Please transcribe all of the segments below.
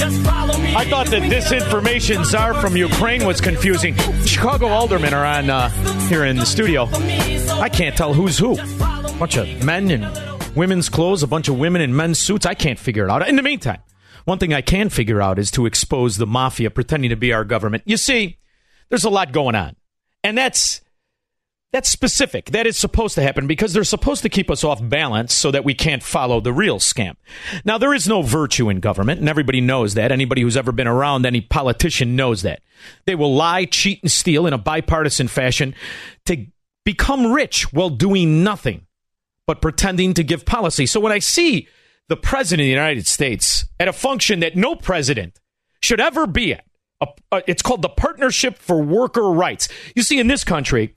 I thought the disinformation czar from Ukraine was confusing. Chicago aldermen are on uh, here in the studio. I can't tell who's who. bunch of men in women's clothes, a bunch of women in men's suits. I can't figure it out. In the meantime, one thing I can figure out is to expose the mafia pretending to be our government. You see, there's a lot going on. And that's that's specific. That is supposed to happen because they're supposed to keep us off balance so that we can't follow the real scam. Now, there is no virtue in government, and everybody knows that. Anybody who's ever been around any politician knows that. They will lie, cheat, and steal in a bipartisan fashion to become rich while doing nothing but pretending to give policy. So when I see the president of the United States at a function that no president should ever be at, a, a, it's called the Partnership for Worker Rights. You see, in this country,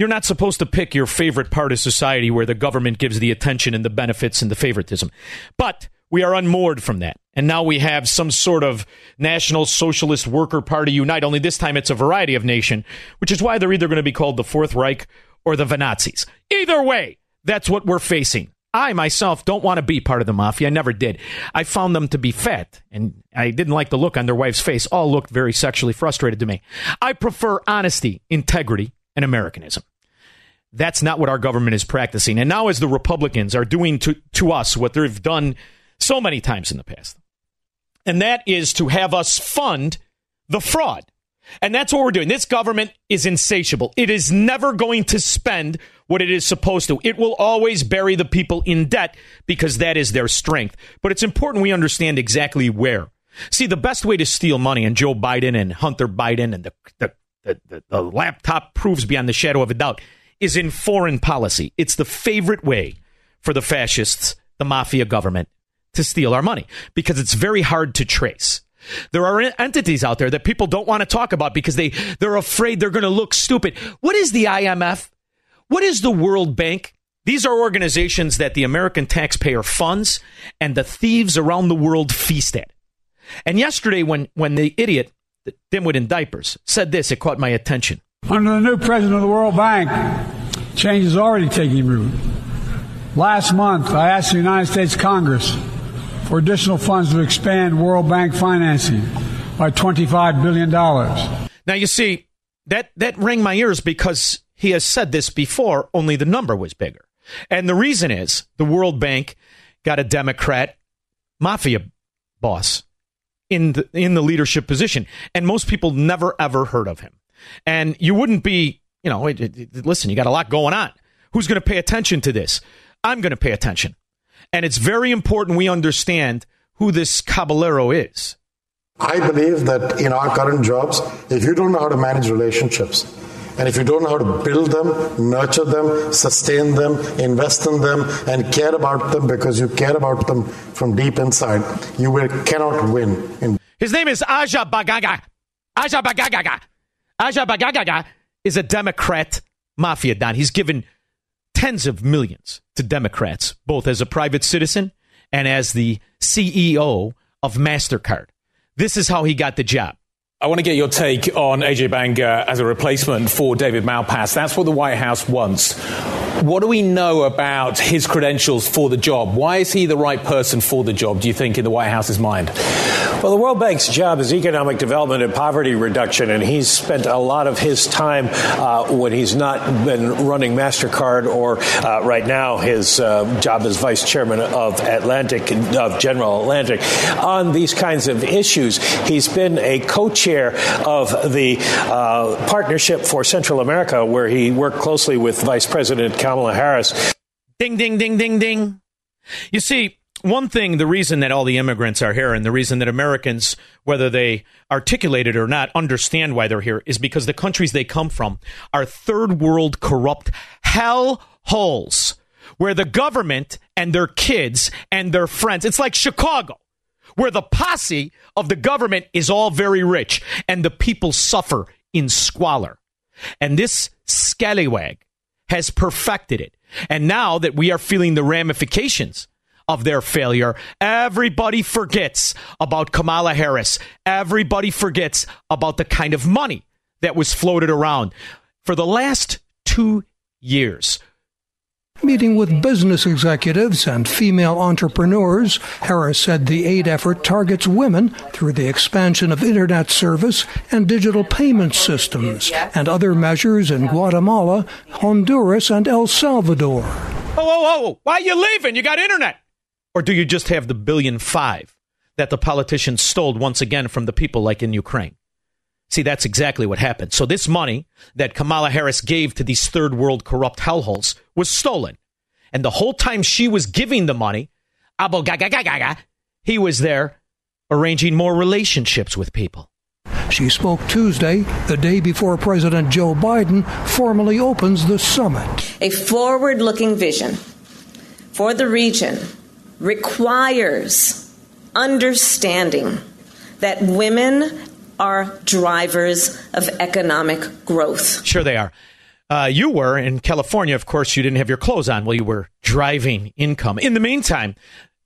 you're not supposed to pick your favorite part of society where the government gives the attention and the benefits and the favoritism. But we are unmoored from that. And now we have some sort of National Socialist Worker Party unite, only this time it's a variety of nation, which is why they're either going to be called the Fourth Reich or the Nazis. Either way, that's what we're facing. I myself don't want to be part of the mafia. I never did. I found them to be fat, and I didn't like the look on their wife's face. All looked very sexually frustrated to me. I prefer honesty, integrity, and Americanism. That's not what our government is practicing. And now, as the Republicans are doing to, to us what they've done so many times in the past, and that is to have us fund the fraud. And that's what we're doing. This government is insatiable. It is never going to spend what it is supposed to. It will always bury the people in debt because that is their strength. But it's important we understand exactly where. See, the best way to steal money, and Joe Biden and Hunter Biden and the, the, the, the laptop proves beyond the shadow of a doubt, is in foreign policy. It's the favorite way for the fascists, the mafia government, to steal our money because it's very hard to trace. There are entities out there that people don't want to talk about because they, they're afraid they're going to look stupid. What is the IMF? What is the World Bank? These are organizations that the American taxpayer funds and the thieves around the world feast at. And yesterday, when, when the idiot, the dimwit in diapers, said this, it caught my attention. Under the new president of the World Bank, change is already taking root. Last month, I asked the United States Congress for additional funds to expand World Bank financing by $25 billion. Now, you see, that, that rang my ears because he has said this before, only the number was bigger. And the reason is the World Bank got a Democrat mafia boss in the, in the leadership position. And most people never, ever heard of him. And you wouldn't be, you know, it, it, listen, you got a lot going on. Who's going to pay attention to this? I'm going to pay attention. And it's very important we understand who this Caballero is. I believe that in our current jobs, if you don't know how to manage relationships, and if you don't know how to build them, nurture them, sustain them, invest in them, and care about them because you care about them from deep inside, you will, cannot win. In- His name is Aja Bagaga. Aja Bagaga. Aja Bagaga is a Democrat mafia don. He's given tens of millions to Democrats, both as a private citizen and as the CEO of MasterCard. This is how he got the job. I want to get your take on Ajay Banga as a replacement for David Malpass. That's what the White House wants. What do we know about his credentials for the job? Why is he the right person for the job, do you think, in the White House's mind? Well, the World Bank's job is economic development and poverty reduction, and he's spent a lot of his time uh, when he's not been running MasterCard or uh, right now his uh, job as vice chairman of Atlantic, of General Atlantic, on these kinds of issues. He's been a co chair of the uh, Partnership for Central America, where he worked closely with Vice President Kamala Harris. Ding, ding, ding, ding, ding. You see, one thing, the reason that all the immigrants are here and the reason that Americans, whether they articulate it or not, understand why they're here is because the countries they come from are third world corrupt hell holes where the government and their kids and their friends, it's like Chicago, where the posse of the government is all very rich and the people suffer in squalor. And this scallywag has perfected it. And now that we are feeling the ramifications of their failure. Everybody forgets about Kamala Harris. Everybody forgets about the kind of money that was floated around for the last two years. Meeting with business executives and female entrepreneurs, Harris said the aid effort targets women through the expansion of internet service and digital payment systems and other measures in Guatemala, Honduras, and El Salvador. Oh, oh, oh, why are you leaving? You got internet. Or do you just have the billion five that the politicians stole once again from the people like in Ukraine? See, that's exactly what happened. So this money that Kamala Harris gave to these third world corrupt hellholes was stolen. And the whole time she was giving the money, Abo Gaga Gaga, he was there arranging more relationships with people. She spoke Tuesday, the day before President Joe Biden formally opens the summit. A forward looking vision for the region requires understanding that women are drivers of economic growth. Sure, they are. Uh, you were in California, of course, you didn't have your clothes on while you were driving income. In the meantime,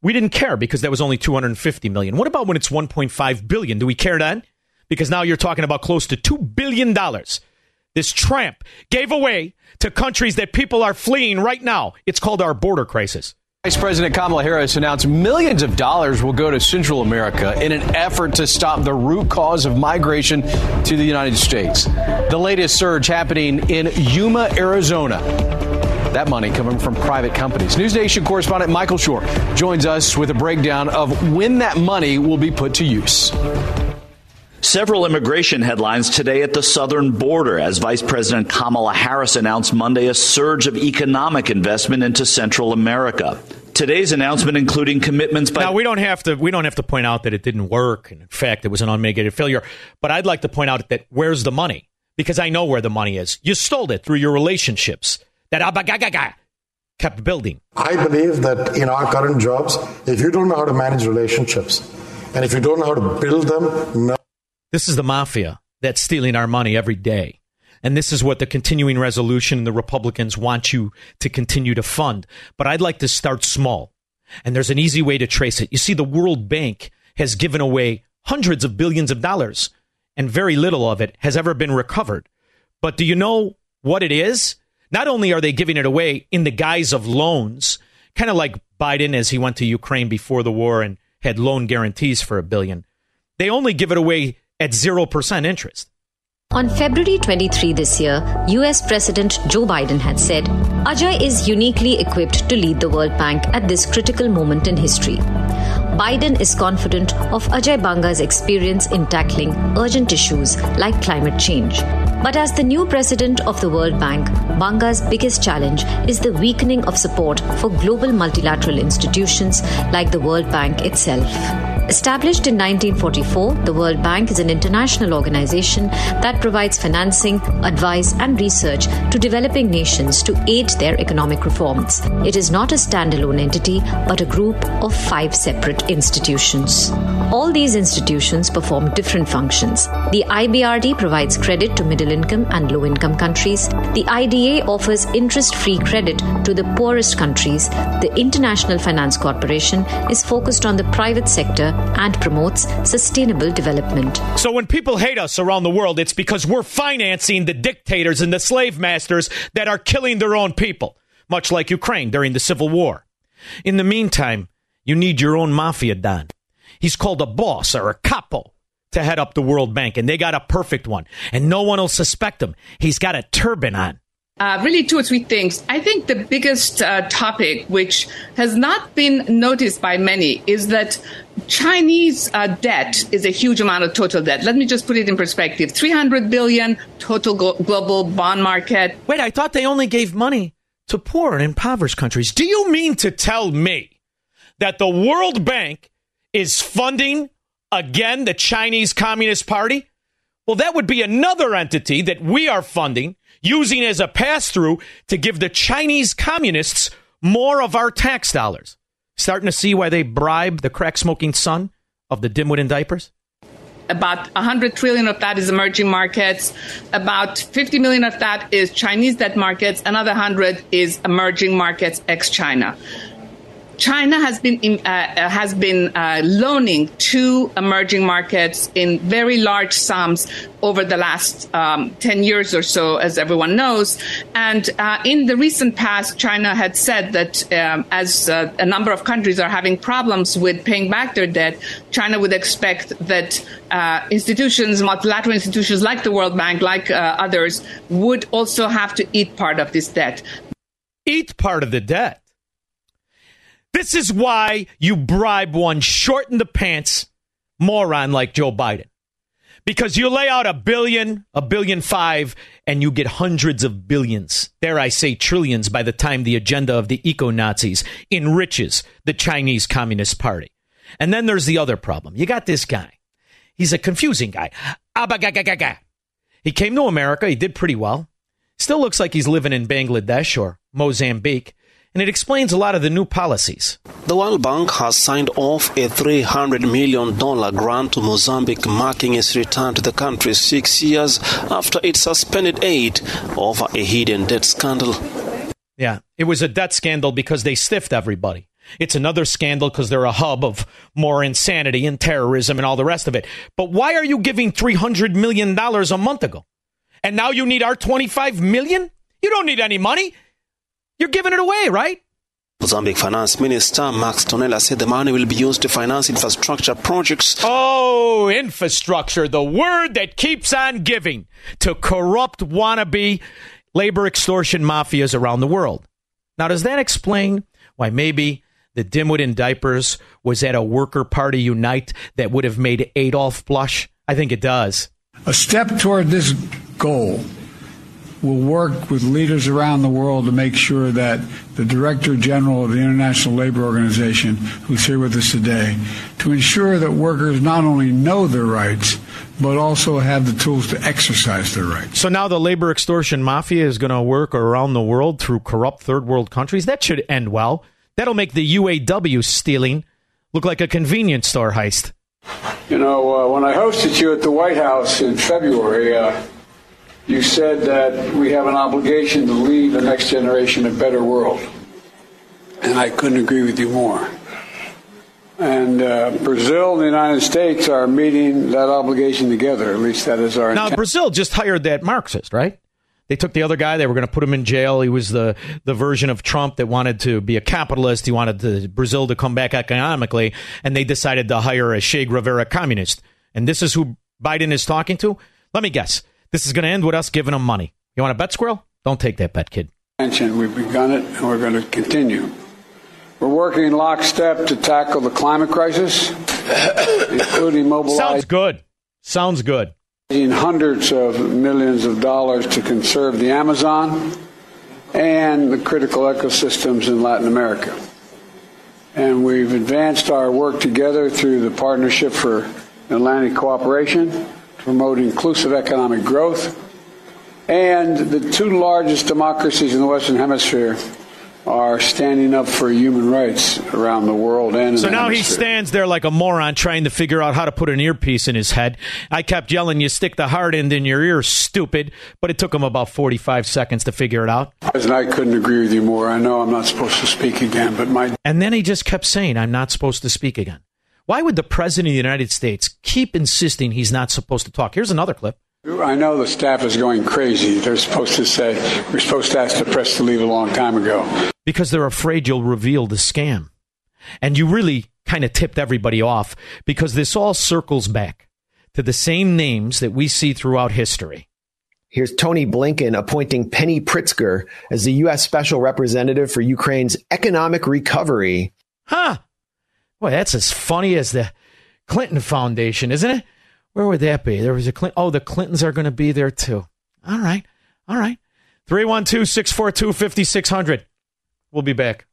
we didn't care because that was only 250 million. What about when it's 1.5 billion? Do we care then? Because now you're talking about close to 2 billion dollars. This tramp gave away to countries that people are fleeing right now. It's called our border crisis. Vice President Kamala Harris announced millions of dollars will go to Central America in an effort to stop the root cause of migration to the United States. The latest surge happening in Yuma, Arizona. That money coming from private companies. News Nation correspondent Michael Shure joins us with a breakdown of when that money will be put to use. Several immigration headlines today at the southern border as Vice President Kamala Harris announced Monday a surge of economic investment into Central America. Today's announcement including commitments by Now we don't have to we don't have to point out that it didn't work and in fact it was an unmitigated failure, but I'd like to point out that where's the money? Because I know where the money is. You stole it through your relationships. That abagagaga kept building. I believe that in our current jobs, if you don't know how to manage relationships and if you don't know how to build them, no this is the mafia that's stealing our money every day. And this is what the continuing resolution and the Republicans want you to continue to fund. But I'd like to start small. And there's an easy way to trace it. You see, the World Bank has given away hundreds of billions of dollars, and very little of it has ever been recovered. But do you know what it is? Not only are they giving it away in the guise of loans, kind of like Biden as he went to Ukraine before the war and had loan guarantees for a billion, they only give it away at 0% interest. On February 23 this year, US President Joe Biden had said, Ajay is uniquely equipped to lead the World Bank at this critical moment in history. Biden is confident of Ajay Banga's experience in tackling urgent issues like climate change. But as the new president of the World Bank, Banga's biggest challenge is the weakening of support for global multilateral institutions like the World Bank itself. Established in 1944, the World Bank is an international organization that provides financing, advice, and research to developing nations to aid their economic reforms. It is not a standalone entity, but a group of five separate institutions. All these institutions perform different functions. The IBRD provides credit to middle income and low income countries. The IDA offers interest free credit to the poorest countries. The International Finance Corporation is focused on the private sector and promotes sustainable development. So when people hate us around the world, it's because we're financing the dictators and the slave masters that are killing their own people. much like Ukraine during the Civil War. In the meantime, you need your own mafia don. He's called a boss or a capo to head up the World Bank, and they got a perfect one, and no one will suspect him. He's got a turban on. Uh, really, two or three things. I think the biggest uh, topic, which has not been noticed by many, is that Chinese uh, debt is a huge amount of total debt. Let me just put it in perspective 300 billion total go- global bond market. Wait, I thought they only gave money to poor and impoverished countries. Do you mean to tell me that the World Bank is funding again the Chinese Communist Party? Well, that would be another entity that we are funding using as a pass through to give the Chinese communists more of our tax dollars. Starting to see why they bribe the crack smoking son of the dimwit in diapers? About 100 trillion of that is emerging markets. About 50 million of that is Chinese debt markets. Another 100 is emerging markets ex China. China has been uh, uh, has been uh, loaning to emerging markets in very large sums over the last um, 10 years or so, as everyone knows. And uh, in the recent past, China had said that um, as uh, a number of countries are having problems with paying back their debt, China would expect that uh, institutions, multilateral institutions like the World Bank, like others, would also have to eat part of this debt. Eat part of the debt. This is why you bribe one short in the pants moron like Joe Biden. Because you lay out a billion, a billion five, and you get hundreds of billions, dare I say trillions, by the time the agenda of the eco Nazis enriches the Chinese Communist Party. And then there's the other problem. You got this guy. He's a confusing guy. He came to America. He did pretty well. Still looks like he's living in Bangladesh or Mozambique and it explains a lot of the new policies. The World Bank has signed off a $300 million grant to Mozambique, marking its return to the country six years after it suspended aid over a hidden debt scandal. Yeah, it was a debt scandal because they stiffed everybody. It's another scandal because they're a hub of more insanity and terrorism and all the rest of it. But why are you giving $300 million a month ago? And now you need our 25 million? You don't need any money. You're giving it away, right? Mozambique Finance Minister Max Tonela said the money will be used to finance infrastructure projects. Oh, infrastructure, the word that keeps on giving to corrupt wannabe labor extortion mafias around the world. Now, does that explain why maybe the dimwit in diapers was at a worker party unite that would have made Adolf blush? I think it does. A step toward this goal will work with leaders around the world to make sure that the Director General of the International Labor Organization, who's here with us today, to ensure that workers not only know their rights, but also have the tools to exercise their rights. So now the labor extortion mafia is going to work around the world through corrupt third world countries. That should end well. That'll make the UAW stealing look like a convenience store heist. You know, uh, when I hosted you at the White House in February, uh, you said that we have an obligation to leave the next generation a better world. And I couldn't agree with you more. And uh, Brazil and the United States are meeting that obligation together. At least that is our. Now, intent. Brazil just hired that Marxist, right? They took the other guy. They were going to put him in jail. He was the, the version of Trump that wanted to be a capitalist. He wanted the, Brazil to come back economically, and they decided to hire a Che Guevara communist. And this is who Biden is talking to. Let me guess. This is going to end with us giving them money. You want to bet, Squirrel? Don't take that bet, kid. We've begun it, and we're going to continue. We're working in lockstep to tackle the climate crisis, including mobilizing. Sounds good. Sounds good. Hundreds of millions of dollars to conserve the Amazon and the critical ecosystems in Latin America. And we've advanced our work together through the Partnership for Atlantic Cooperation promote inclusive economic growth. And the two largest democracies in the Western Hemisphere are standing up for human rights around the world and so now he stands there like a moron trying to figure out how to put an earpiece in his head. I kept yelling you stick the hard end in your ear stupid. But it took him about 45 seconds to figure it out. And i couldn't agree with you more. I know i'm not supposed to speak again but my and then he just kept saying i'm not supposed to speak again why would the President of the United States keep insisting he's not supposed to talk? Here's another clip. I know the staff is going crazy. They're supposed to say, we're supposed to ask the press to leave a long time ago. Because they're afraid you'll reveal the scam. And you really kind of tipped everybody off because this all circles back to the same names that we see throughout history. Here's Tony Blinken appointing Penny Pritzker as the U.S. Special Representative for Ukraine's economic recovery. Huh. Boy, that's as funny as the Clinton Foundation, isn't it? Where would that be? There was a Clinton. Oh, the Clintons are going to be there too. All right. All right. 312 642 5600. We'll be back.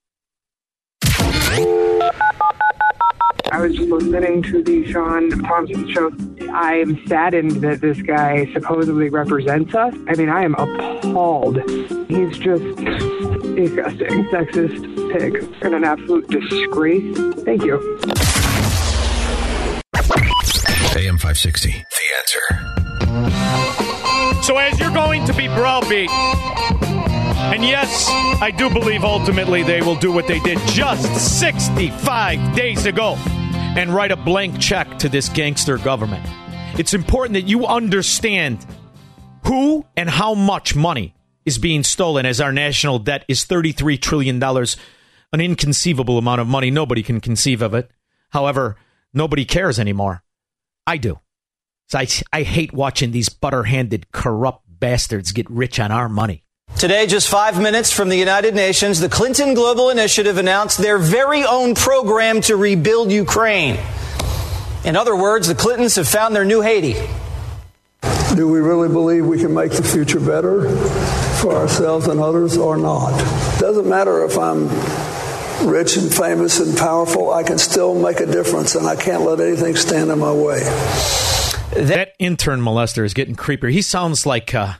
I was listening to the Shaun Thompson show. I'm saddened that this guy supposedly represents us. I mean, I am appalled. He's just disgusting, sexist pig, and an absolute disgrace. Thank you. AM 560, The Answer. So, as you're going to be browbeat, and yes, I do believe ultimately they will do what they did just 65 days ago and write a blank check to this gangster government. It's important that you understand who and how much money is being stolen as our national debt is $33 trillion, an inconceivable amount of money. Nobody can conceive of it. However, nobody cares anymore. I do. So I, I hate watching these butter handed, corrupt bastards get rich on our money. Today, just five minutes from the United Nations, the Clinton Global Initiative announced their very own program to rebuild Ukraine. In other words, the Clintons have found their new Haiti. Do we really believe we can make the future better for ourselves and others or not? Doesn't matter if I'm rich and famous and powerful, I can still make a difference, and I can't let anything stand in my way. That intern molester is getting creepier. He sounds like uh,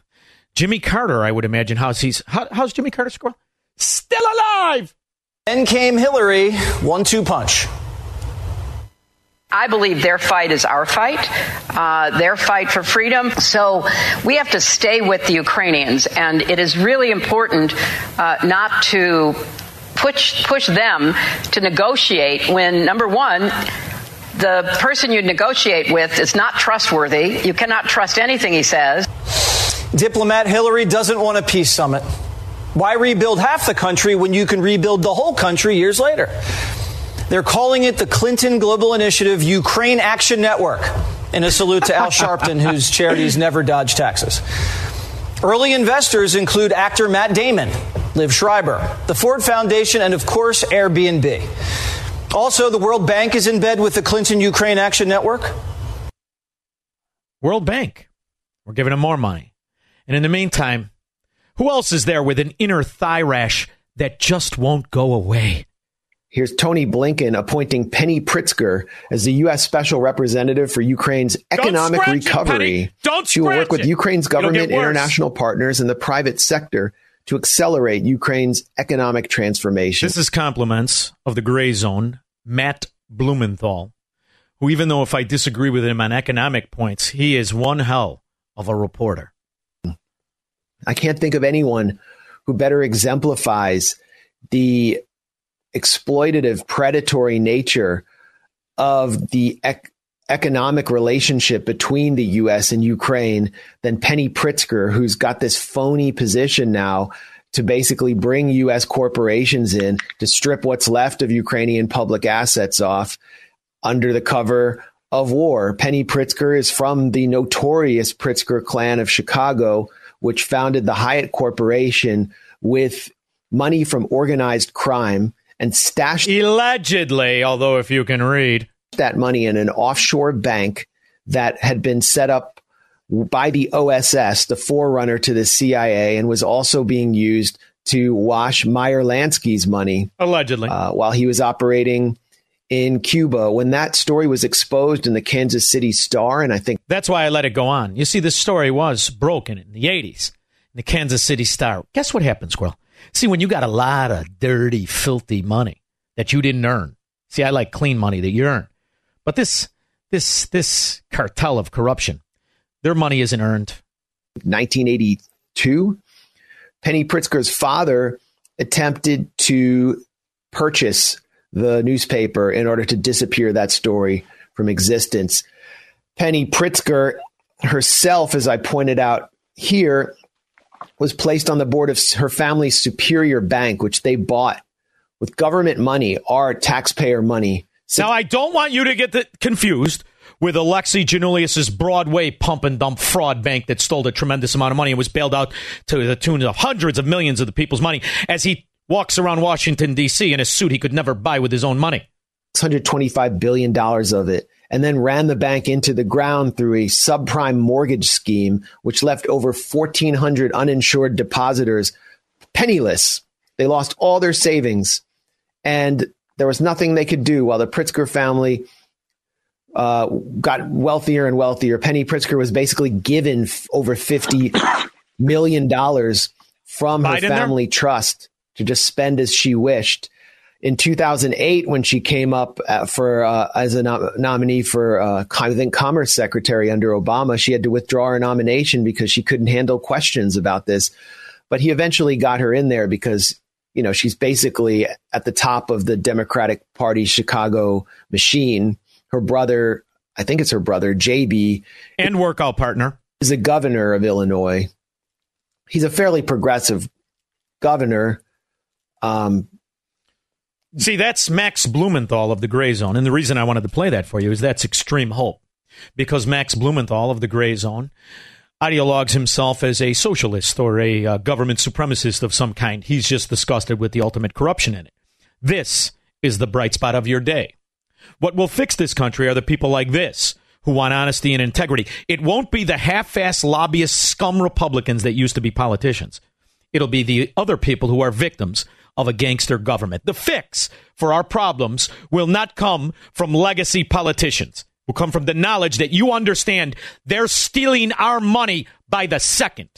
Jimmy Carter, I would imagine. How's he's how, how's Jimmy Carter score? Still alive. Then came Hillary, one-two punch. I believe their fight is our fight, uh, their fight for freedom. So we have to stay with the Ukrainians, and it is really important uh, not to push push them to negotiate when number one. The person you negotiate with is not trustworthy. You cannot trust anything he says. Diplomat Hillary doesn't want a peace summit. Why rebuild half the country when you can rebuild the whole country years later? They're calling it the Clinton Global Initiative Ukraine Action Network in a salute to Al Sharpton, whose charities never dodge taxes. Early investors include actor Matt Damon, Liev Schreiber, the Ford Foundation, and of course, Airbnb. Also, the World Bank is in bed with the Clinton Ukraine Action Network. World Bank. We're giving them more money. And in the meantime, who else is there with an inner thigh rash that just won't go away? Here's Tony Blinken appointing Penny Pritzker as the U.S. Special Representative for Ukraine's economic recovery. It, Don't she will work with. Ukraine's government, international partners, and the private sector to accelerate Ukraine's economic transformation. This is compliments of the gray zone, Matt Blumenthal, who, even though if I disagree with him on economic points, he is one hell of a reporter. I can't think of anyone who better exemplifies the exploitative, predatory nature of the ec- economic relationship between the U.S. and Ukraine than Penny Pritzker, who's got this phony position now to basically bring U.S. corporations in to strip what's left of Ukrainian public assets off under the cover of war. Penny Pritzker is from the notorious Pritzker clan of Chicago, which founded the Hyatt Corporation with money from organized crime and stashed allegedly, although if you can read. that money in an offshore bank that had been set up by the OSS, the forerunner to the CIA, and was also being used to wash Meyer Lansky's money allegedly. uh, while he was operating in Cuba. When that story was exposed in the Kansas City Star, and I think that's why I let it go on. You see, this story was broken in the '80s in the Kansas City Star. Guess what happened, Squirrel? See, when you got a lot of dirty, filthy money that you didn't earn. See, I like clean money that you earn. But this this this cartel of corruption, their money isn't earned. 1982, Penny Pritzker's father attempted to purchase the newspaper in order to disappear that story from existence. Penny Pritzker herself, as I pointed out here, was placed on the board of her family's Superior Bank, which they bought with government money, our taxpayer money. Now, I don't want you to get confused with Alexi Giannoulias's Broadway pump and dump fraud bank that stole a tremendous amount of money and was bailed out to the tune of hundreds of millions of the people's money as he walks around Washington, D.C. in a suit he could never buy with his own money. $125 billion of it, and then ran the bank into the ground through a subprime mortgage scheme, which left over 1,400 uninsured depositors penniless. They lost all their savings, and there was nothing they could do while the Pritzker family uh, got wealthier and wealthier. Penny Pritzker was basically given f- over $50 million from her Biden there? family trust to just spend as she wished. In 2008, when she came up uh, for uh, as a nom- nominee for uh, I think Commerce Secretary under Obama, she had to withdraw her nomination because she couldn't handle questions about this. But he eventually got her in there because you know she's basically at the top of the Democratic Party Chicago machine. Her brother, I think it's her brother, JB, and workout partner, is the governor of Illinois. He's a fairly progressive governor. Um, See, that's Max Blumenthal of the Gray Zone. And the reason I wanted to play that for you is that's extreme hope. Because Max Blumenthal of the Gray Zone ideologues himself as a socialist or a uh, government supremacist of some kind. He's just disgusted with the ultimate corruption in it. This is the bright spot of your day. What will fix this country are the people like this who want honesty and integrity. It won't be the half assed lobbyist scum Republicans that used to be politicians. It'll be the other people who are victims of a gangster government. The fix for our problems will not come from legacy politicians. It will come from the knowledge that you understand they're stealing our money by the second.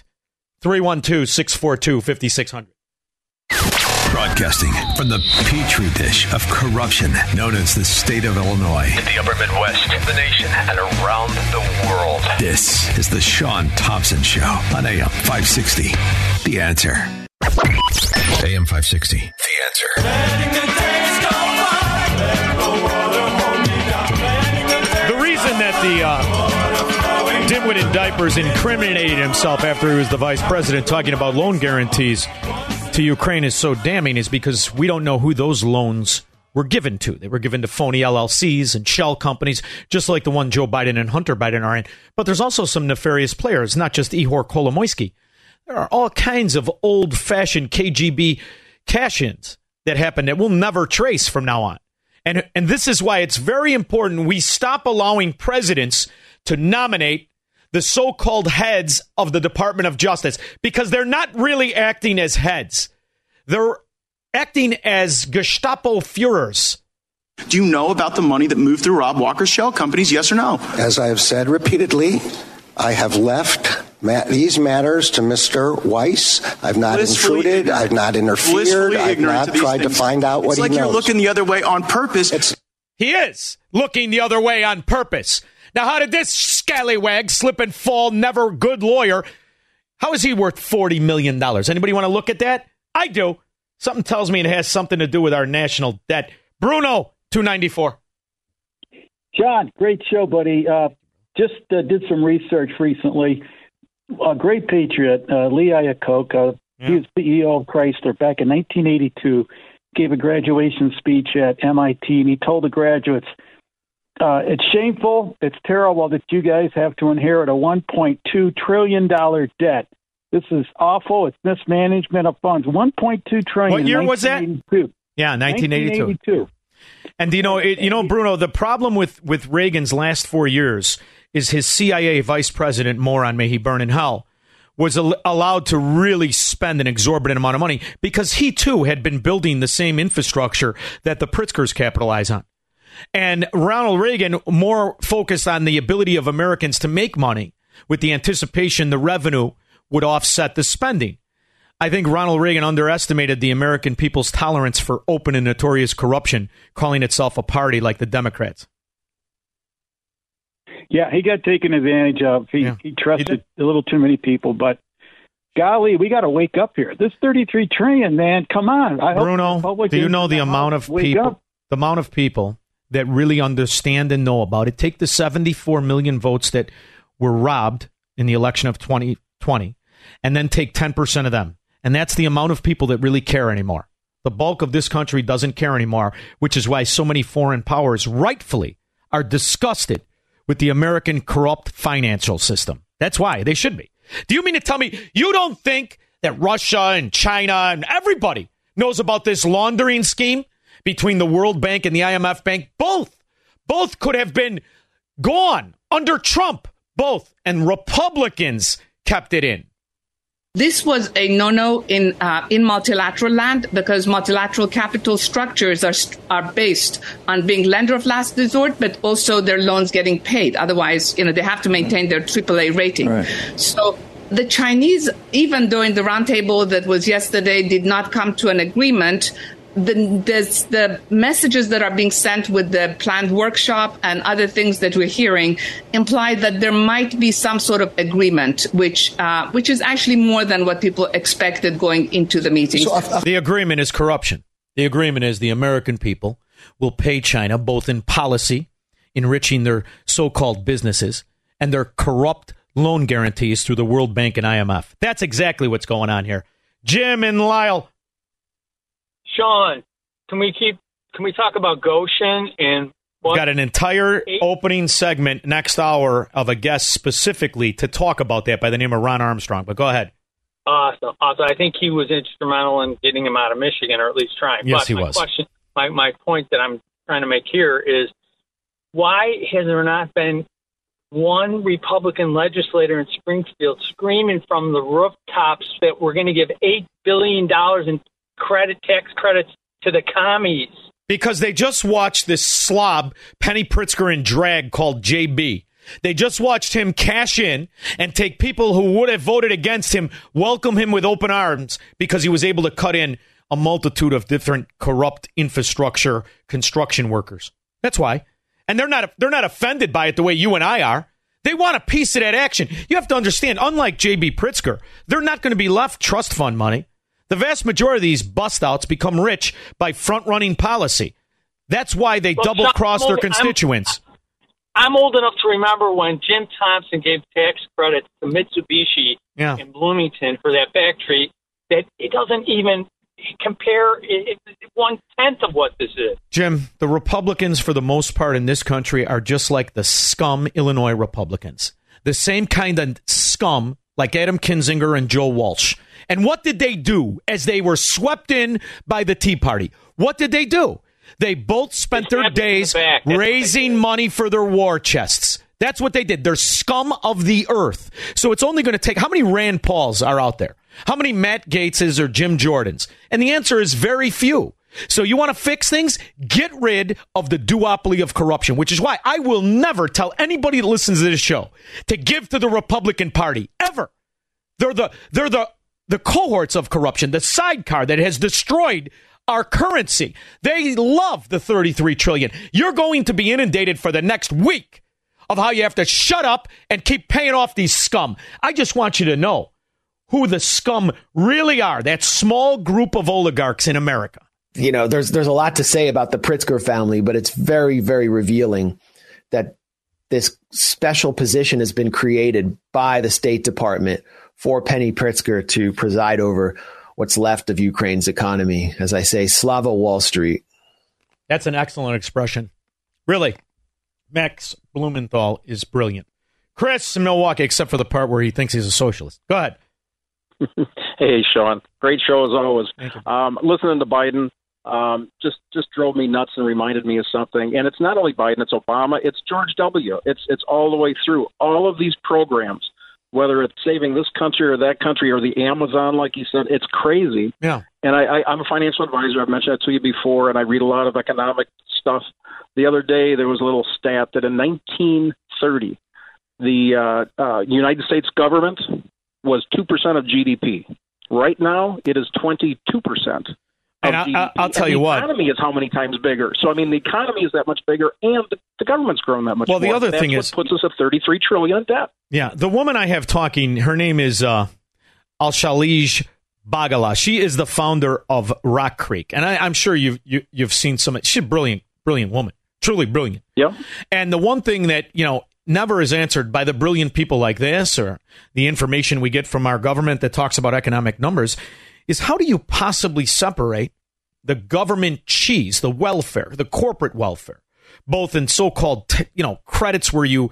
312 642 5600. Broadcasting from the petri dish of corruption known as the state of Illinois. In the upper Midwest, the nation, and around the world. This is the Shaun Thompson Show on AM 560. The answer. AM 560. The answer. The reason that the uh, dimwit in diapers incriminated himself after he was the vice president talking about loan guarantees to Ukraine is so damning is because we don't know who those loans were given to. They were given to phony LLCs and shell companies, just like the one Joe Biden and Hunter Biden are in. But there's also some nefarious players, not just Ihor Kolomoisky. There are all kinds of old fashioned KGB cash ins that happen that we'll never trace from now on. And, and this is why it's very important we stop allowing presidents to nominate the so called heads of the Department of Justice because they're not really acting as heads. They're acting as Gestapo Führers. Do you know about the money that moved through Rob Walker's shell companies? Yes or no? As I have said repeatedly, I have left ma- these matters to Mr. Weiss. I've not Blissfully intruded. ignorant. I've not interfered. I've not to these tried to find out what it's he knows. It's like you're looking the other way on purpose. He is looking the other way on purpose. Now, how did this scallywag slip and fall, never good lawyer? How is he worth $40 million? Anybody want to look at that? I do. Something tells me it has something to do with our national debt. Bruno, 294. John, great show, buddy. Uh, just uh, did some research recently. A great patriot, uh, Lee Iacocca, uh, he was CEO of Chrysler back in 1982, gave a graduation speech at MIT, and he told the graduates, uh, it's shameful, it's terrible that you guys have to inherit a $1.2 trillion debt. This is awful. It's mismanagement of funds. 1.2 trillion. What year was that? Yeah, 1982. 1982. And you know, it, you know, Bruno, the problem with with Reagan's last four years is his CIA vice president moron, may he burn in hell, was al- allowed to really spend an exorbitant amount of money because he too had been building the same infrastructure that the Pritzkers capitalize on. And Ronald Reagan more focused on the ability of Americans to make money with the anticipation the revenue would offset the spending. I think Ronald Reagan underestimated the American people's tolerance for open and notorious corruption, calling itself a party like the Democrats. Yeah, he got taken advantage of. He he trusted a little too many people, but golly, we got to wake up here. This 33 trillion, man, come on. I Bruno, do you know the amount of people, up. the amount of people that really understand and know about it? Take the 74 million votes that were robbed in the election of 2020 and then take 10% of them. And that's the amount of people that really care anymore. The bulk of this country doesn't care anymore, which is why so many foreign powers rightfully are disgusted with the American corrupt financial system. That's why they should be. Do you mean to tell me you don't think that Russia and China and everybody knows about this laundering scheme between the World Bank and the IMF Bank? Both. Both could have been gone under Trump. Both. And Republicans kept it in. This was a no-no in uh, in multilateral land because multilateral capital structures are are based on being lender of last resort, but also their loans getting paid. Otherwise, you know, they have to maintain their AAA rating. Right. So the Chinese, even though in the roundtable that was yesterday, did not come to an agreement the, the messages that are being sent with the planned workshop and other things that we're hearing imply that there might be some sort of agreement, which uh, which is actually more than what people expected going into the meeting. So the agreement is corruption. The agreement is the American people will pay China both in policy, enriching their so-called businesses, and their corrupt loan guarantees through the World Bank and IMF. That's exactly what's going on here. Jim and Lyle, Shaun, can we keep? Can we talk about Gotion and? We've got an entire eight? opening segment next hour of a guest specifically to talk about that by the name of Ron Armstrong. But go ahead. Awesome. awesome. I think he was instrumental in getting him out of Michigan, or at least trying. Yes, but he my was. Question, my my point that I'm trying to make here is why has there not been one Republican legislator in Springfield screaming from the rooftops that we're going to give eight billion dollars in credit tax credits to the commies. Because they just watched this slob, Penny Pritzker in drag called JB. They just watched him cash in and take people who would have voted against him, welcome him with open arms because he was able to cut in a multitude of different corrupt infrastructure construction workers. That's why. And they're not they're not offended by it the way you and I are. They want a piece of that action. You have to understand, unlike JB Pritzker, they're not going to be left trust fund money. The vast majority of these bust outs become rich by front running policy. That's why they well, double cross their constituents. I'm, I'm, old enough to remember when Jim Thompson gave tax credits to Mitsubishi yeah. in Bloomington for that factory. That it doesn't even compare one tenth of what this is. Jim, the Republicans, for the most part in this country, are just like the scum Illinois Republicans. The same kind of scum like Adam Kinzinger and Joe Walsh. And what did they do as they were swept in by the Tea Party? What did they do? They both spent their days raising money for their war chests. That's what they did. They're scum of the earth. So it's only going to take how many Rand Pauls are out there? How many Matt Gaetzes or Jim Jordans? And the answer is very few. So you want to fix things? Get rid of the duopoly of corruption, which is why I will never tell anybody that listens to this show to give to the Republican Party ever. They're the they're the the cohorts of corruption, the sidecar that has destroyed our currency. They love the 33 trillion. You're going to be inundated for the next week of how you have to shut up and keep paying off these scum. I just want you to know who the scum really are. That small group of oligarchs in America. You know, there's there's a lot to say about the Pritzker family, but it's very very revealing that this special position has been created by the State Department for Penny Pritzker to preside over what's left of Ukraine's economy. As I say, Slava Wall Street. That's an excellent expression. Really, Max Blumenthal is brilliant. Chris in Milwaukee, except for the part where he thinks he's a socialist. Go ahead. hey, Shaun. Great show as always. Um, listening to Biden um, just just drove me nuts and reminded me of something. And it's not only Biden; it's Obama, it's George W. It's it's all the way through. All of these programs whether it's saving this country or that country or the Amazon, like you said, it's crazy. Yeah. And I, I, I'm a financial advisor. I've mentioned that to you before, and I read a lot of economic stuff. The other day, there was a little stat that in 1930, the uh, uh, United States government was 2% of GDP. Right now, it is 22%. And I, will tell and you the what. The economy is how many times bigger. So I mean, the economy is that much bigger, and the government's grown that much. Well, the more. other That's thing what is puts us at thirty-three trillion in debt. Yeah, the woman I have talking, her name is uh, Alshalij Bagala. She is the founder of Rock Creek, and I, am sure you've you, have you have seen some. She's a brilliant, brilliant woman, truly brilliant. Yeah. And the one thing that you know never is answered by the brilliant people like this or the information we get from our government that talks about economic numbers is how do you possibly separate the government cheese, the welfare, the corporate welfare, both in so-called t- you know credits where you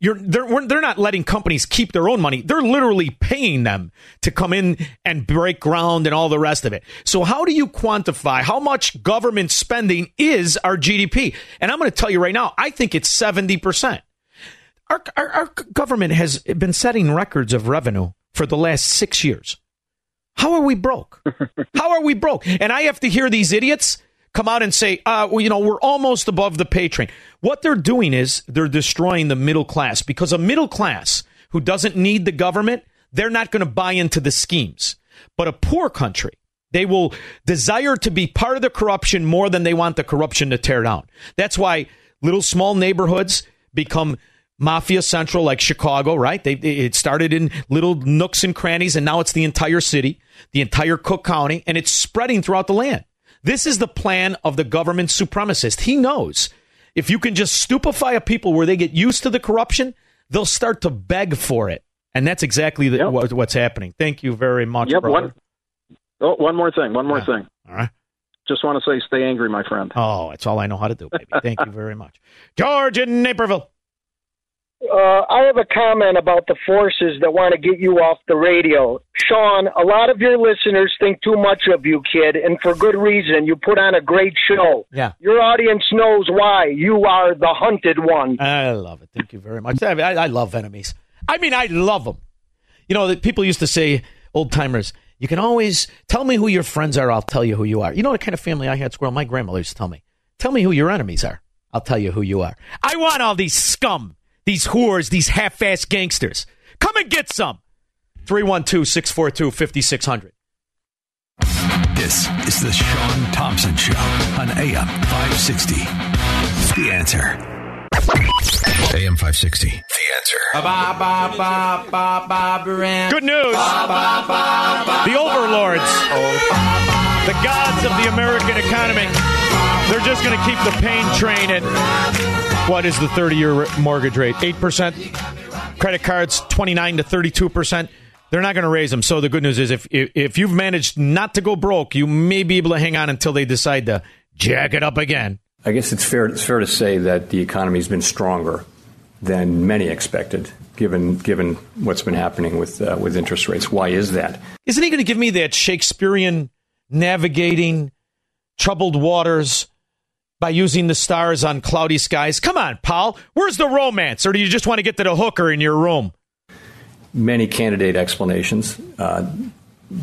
you're they're they're not letting companies keep their own money. They're literally paying them to come in and break ground and all the rest of it. So how do you quantify how much government spending is our GDP? And I'm going to tell you right now, I think it's 70%. Our, our, our government has been setting records of revenue for the last 6 years. How are we broke? How are we broke? And I have to hear these idiots come out and say, uh, well, you know, we're almost above the pay train. What they're doing is they're destroying the middle class because a middle class who doesn't need the government, they're not going to buy into the schemes. But a poor country, they will desire to be part of the corruption more than they want the corruption to tear down. That's why little small neighborhoods become mafia central like Chicago, right? They, it started in little nooks and crannies and now it's the entire city, the entire Cook County, and it's spreading throughout the land. This is the plan of the government supremacist. He knows if you can just stupefy a people where they get used to the corruption, they'll start to beg for it. And that's exactly the, yep. what, what's happening. Thank you very much, yep, brother. One, oh, one more thing. One more yeah. thing. All right. Just want to say, stay angry, my friend. Oh, it's all I know how to do, baby. Thank you very much. George in Naperville. Uh, I have a comment about the forces that want to get you off the radio. Shaun, a lot of your listeners think too much of you, kid, and for good reason. You put on a great show. Yeah. Your audience knows why. You are the hunted one. I love it. Thank you very much. I, I love enemies. I mean, I love them. You know, that people used to say, old timers, you can always tell me who your friends are, I'll tell you who you are. You know what kind of family I had, Squirrel? My grandmother used to tell me, tell me who your enemies are. I'll tell you who you are. I want all these scum these whores, these half ass gangsters. Come and get some. 312 642 5600. This is the Shaun Thompson Show on AM 560. The answer. AM 560. The answer. Good news. The overlords, the gods of the American economy, they're just going to keep the pain train at what is the 30 year mortgage rate? 8%. Credit cards, 29 to 32%. They're not going to raise them. So the good news is if, if, if you've managed not to go broke, you may be able to hang on until they decide to jack it up again. I guess it's fair, it's fair to say that the economy has been stronger than many expected, given given what's been happening with uh, with interest rates. Why is that? Isn't he going to give me that Shakespearean navigating troubled waters? By using the stars on cloudy skies. Come on, Paul. Where's the romance? Or do you just want to get to the hooker in your room? Many candidate explanations. Uh,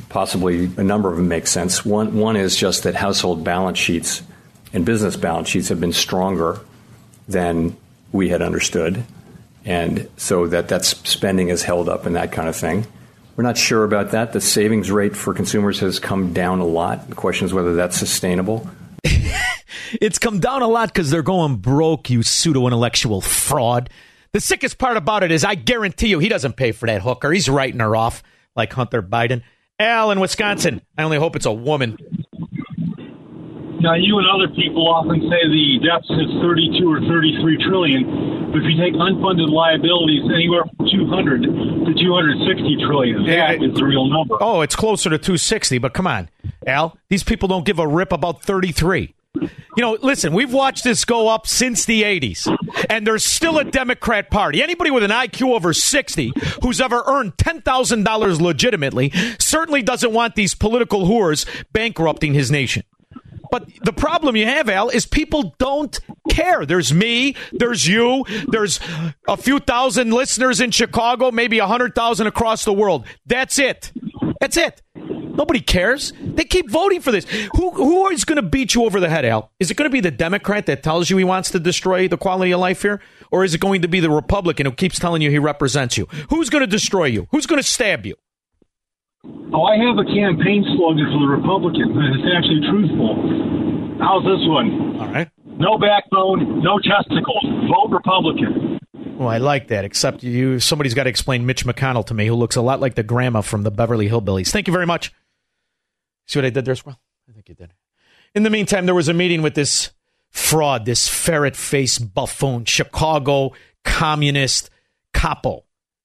possibly a number of them make sense. One, one is just that household balance sheets and business balance sheets have been stronger than we had understood. And so that that's spending is held up and that kind of thing. We're not sure about that. The savings rate for consumers has come down a lot. The question is whether that's sustainable. It's come down a lot because they're going broke, you pseudo intellectual fraud. The sickest part about it is I guarantee you he doesn't pay for that hooker. He's writing her off like Hunter Biden. Al in Wisconsin. I only hope it's a woman. Now, you and other people often say the deficit's 32 or 33 trillion, but if you take unfunded liabilities, anywhere from 200 to 260 trillion, that is the real number. Oh, it's closer to 260, but come on, Al. These people don't give a rip about 33. You know, listen, we've watched this go up since the 80s, and there's still a Democrat Party. Anybody with an IQ over 60 who's ever earned $10,000 legitimately certainly doesn't want these political whores bankrupting his nation. But the problem you have, Al, is people don't care. There's me, there's you, there's a few thousand listeners in Chicago, maybe a hundred thousand across the world. That's it. That's it. Nobody cares. They keep voting for this. Who who is going to beat you over the head, Al? Is it going to be the Democrat that tells you he wants to destroy the quality of life here, or is it going to be the Republican who keeps telling you he represents you? Who's going to destroy you? Who's going to stab you? Oh, I have a campaign slogan for the Republicans, and it's actually truthful. How's this one? All right. No backbone, no testicles. Vote Republican. Well, I like that. Except you, somebody's got to explain Mitch McConnell to me, who looks a lot like the grandma from the Beverly Hillbillies. Thank you very much. See what I did there, Squirrel? I think you did. In the meantime, there was a meeting with this fraud, this ferret face buffoon, Chicago communist capo,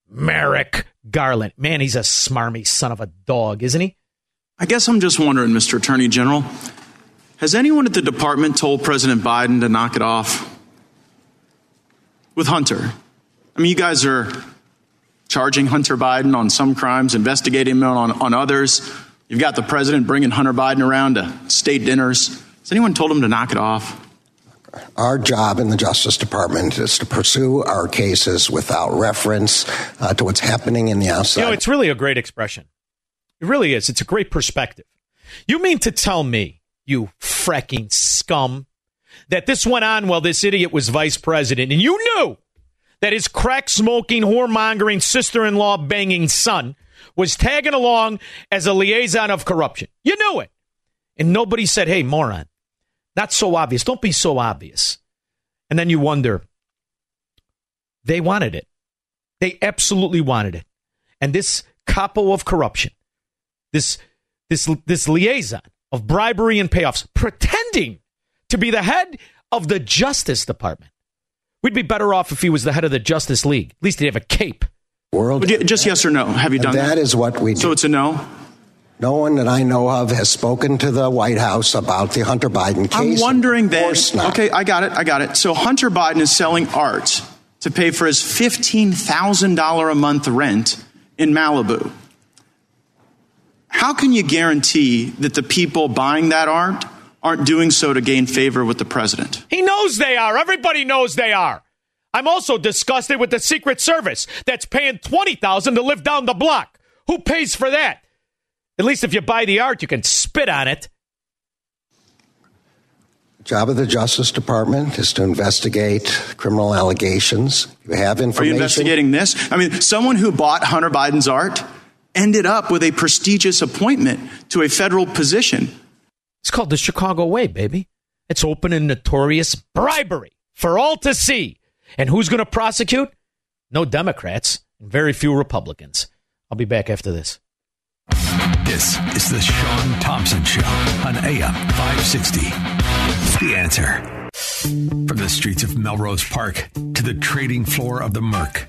Merrick Garland. Man, he's a smarmy son of a dog, isn't he? I guess I'm just wondering, Mr. Attorney General, has anyone at the department told President Biden to knock it off with Hunter? I mean, you guys are charging Hunter Biden on some crimes, investigating him on, on others. You've got the president bringing Hunter Biden around to state dinners. Has anyone told him to knock it off? Our job in the Justice Department is to pursue our cases without reference uh, to what's happening in the outside. You know, it's really a great expression. It really is. It's a great perspective. You mean to tell me, you fracking scum, that this went on while this idiot was vice president and you knew that his crack smoking, whoremongering, sister in law banging son was tagging along as a liaison of corruption? You knew it. And nobody said, hey, moron, not so obvious. Don't be so obvious. And then you wonder, they wanted it. They absolutely wanted it. And this capo of corruption, this this this liaison of bribery and payoffs, pretending to be the head of the Justice Department. We'd be better off if he was the head of the Justice League. At least he'd have a cape. World. Just yes or no. Have you done that? That is what we do. So it's a no? No one that I know of has spoken to the White House about the Hunter Biden case. I'm wondering then. Okay, I got it. I got it. So Hunter Biden is selling art to pay for his $15,000 a month rent in Malibu. How can you guarantee that the people buying that art aren't doing so to gain favor with the president? He knows they are. Everybody knows they are. I'm also disgusted with the Secret Service that's paying 20000 to live down the block. Who pays for that? At least if you buy the art, you can spit on it. Job of the Justice Department is to investigate criminal allegations. You have information. Are information. you investigating this? I mean, someone who bought Hunter Biden's art ended up with a prestigious appointment to a federal position. It's called the Chicago Way, baby. It's open and notorious bribery for all to see. And who's going to prosecute? No Democrats very few Republicans. I'll be back after this. This is the Shaun Thompson Show on AM 560. The answer. From the streets of Melrose Park to the trading floor of the Merc,